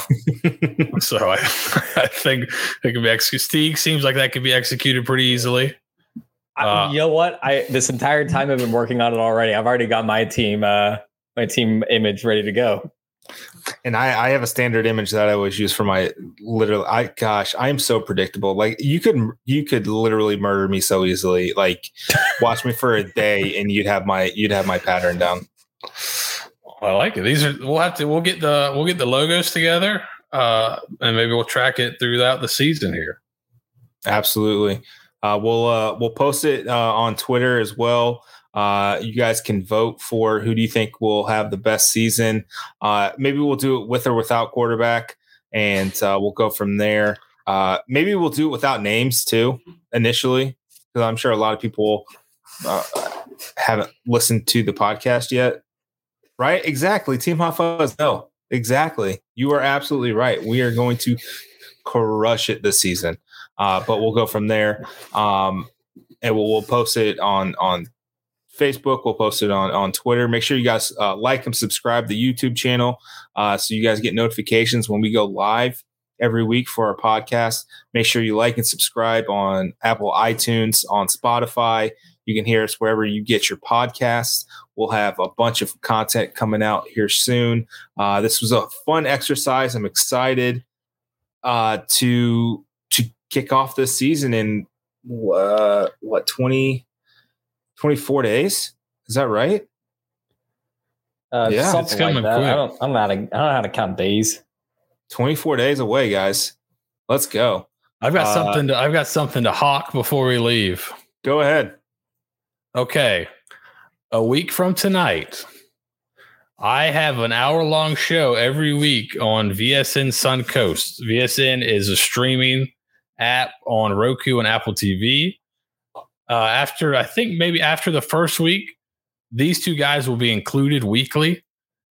so I, I think it can be executed. Steeg seems like that could be executed pretty easily. Uh, you know what? I this entire time I've been working on it already. I've already got my team uh, my team image ready to go. And I, I have a standard image that I always use for my literally. I gosh, I am so predictable. Like you could you could literally murder me so easily. Like watch me for a day, and you'd have my you'd have my pattern down. I like it. These are we'll have to we'll get the we'll get the logos together, uh, and maybe we'll track it throughout the season here. Absolutely. Uh, we'll uh, we'll post it uh, on Twitter as well. Uh, you guys can vote for who do you think will have the best season. Uh, maybe we'll do it with or without quarterback, and uh, we'll go from there. Uh, maybe we'll do it without names too initially, because I'm sure a lot of people uh, haven't listened to the podcast yet. Right? Exactly. Team Hot Fuzz. No, exactly. You are absolutely right. We are going to crush it this season. Uh, but we'll go from there. Um, and we'll, we'll post it on on Facebook. We'll post it on on Twitter. Make sure you guys uh, like and subscribe the YouTube channel uh, so you guys get notifications when we go live every week for our podcast. Make sure you like and subscribe on Apple iTunes, on Spotify. You can hear us wherever you get your podcasts. We'll have a bunch of content coming out here soon. Uh, this was a fun exercise. I'm excited uh, to to kick off this season in uh, what 20 24 days. Is that right? Uh, yeah, it's coming like quick. I don't, I'm not. A, I don't know how to count days. 24 days away, guys. Let's go. I've got uh, something. To, I've got something to hawk before we leave. Go ahead. Okay, a week from tonight, I have an hour long show every week on VSN Suncoast. VSN is a streaming app on Roku and Apple TV. Uh, after I think maybe after the first week, these two guys will be included weekly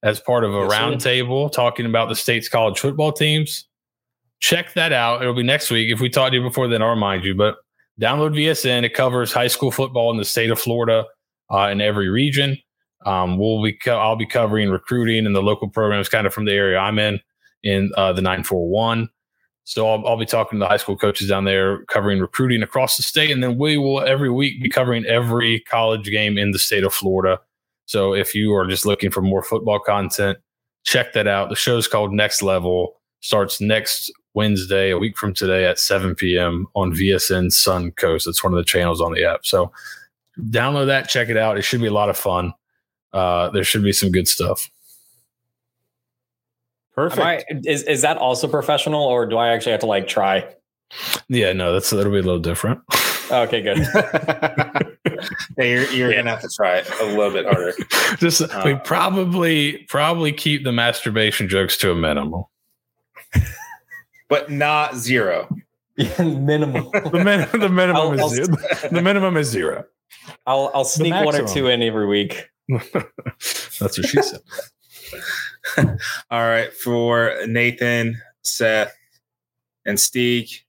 as part of a yes, roundtable talking about the state's college football teams. Check that out. It'll be next week. If we talked to you before, then I'll remind you. But download VSN. It covers high school football in the state of Florida uh, in every region. Um, we'll be co- I'll be covering recruiting and the local programs kind of from the area I'm in in uh, the 941. So I'll, I'll, be talking to the high school coaches down there covering recruiting across the state. And then we will every week be covering every college game in the state of Florida. So if you are just looking for more football content, check that out. The show is called Next Level, starts next Wednesday, a week from today at 7 p.m. on VSN Sun Coast. It's one of the channels on the app. So download that, check it out. It should be a lot of fun. Uh, there should be some good stuff. Perfect. I, is is that also professional, or do I actually have to like try? Yeah, no, that's that'll be a little different. okay, good. hey, you're you're yeah. gonna have to try it a little bit harder. Just uh, we probably probably keep the masturbation jokes to a minimum, but not zero. minimal. the, min- the minimum I'll, is I'll, zero. the minimum is zero. I'll I'll sneak one or two in every week. That's what she said. All right, for Nathan, Seth, and Steeg,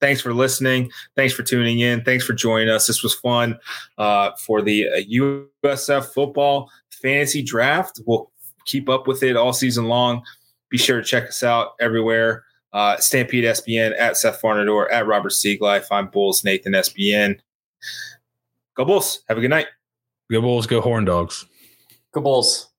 thanks for listening. Thanks for tuning in. Thanks for joining us. This was fun uh, for the USF uh, football fantasy draft. We'll keep up with it all season long. Be sure to check us out everywhere. Uh, Stampede SBN at Seth Farnador at Robert Siegleif. I'm Bulls Nathan SBN. Go Bulls. Have a good night. Go Bulls. Go Horn Dogs. Go Bulls.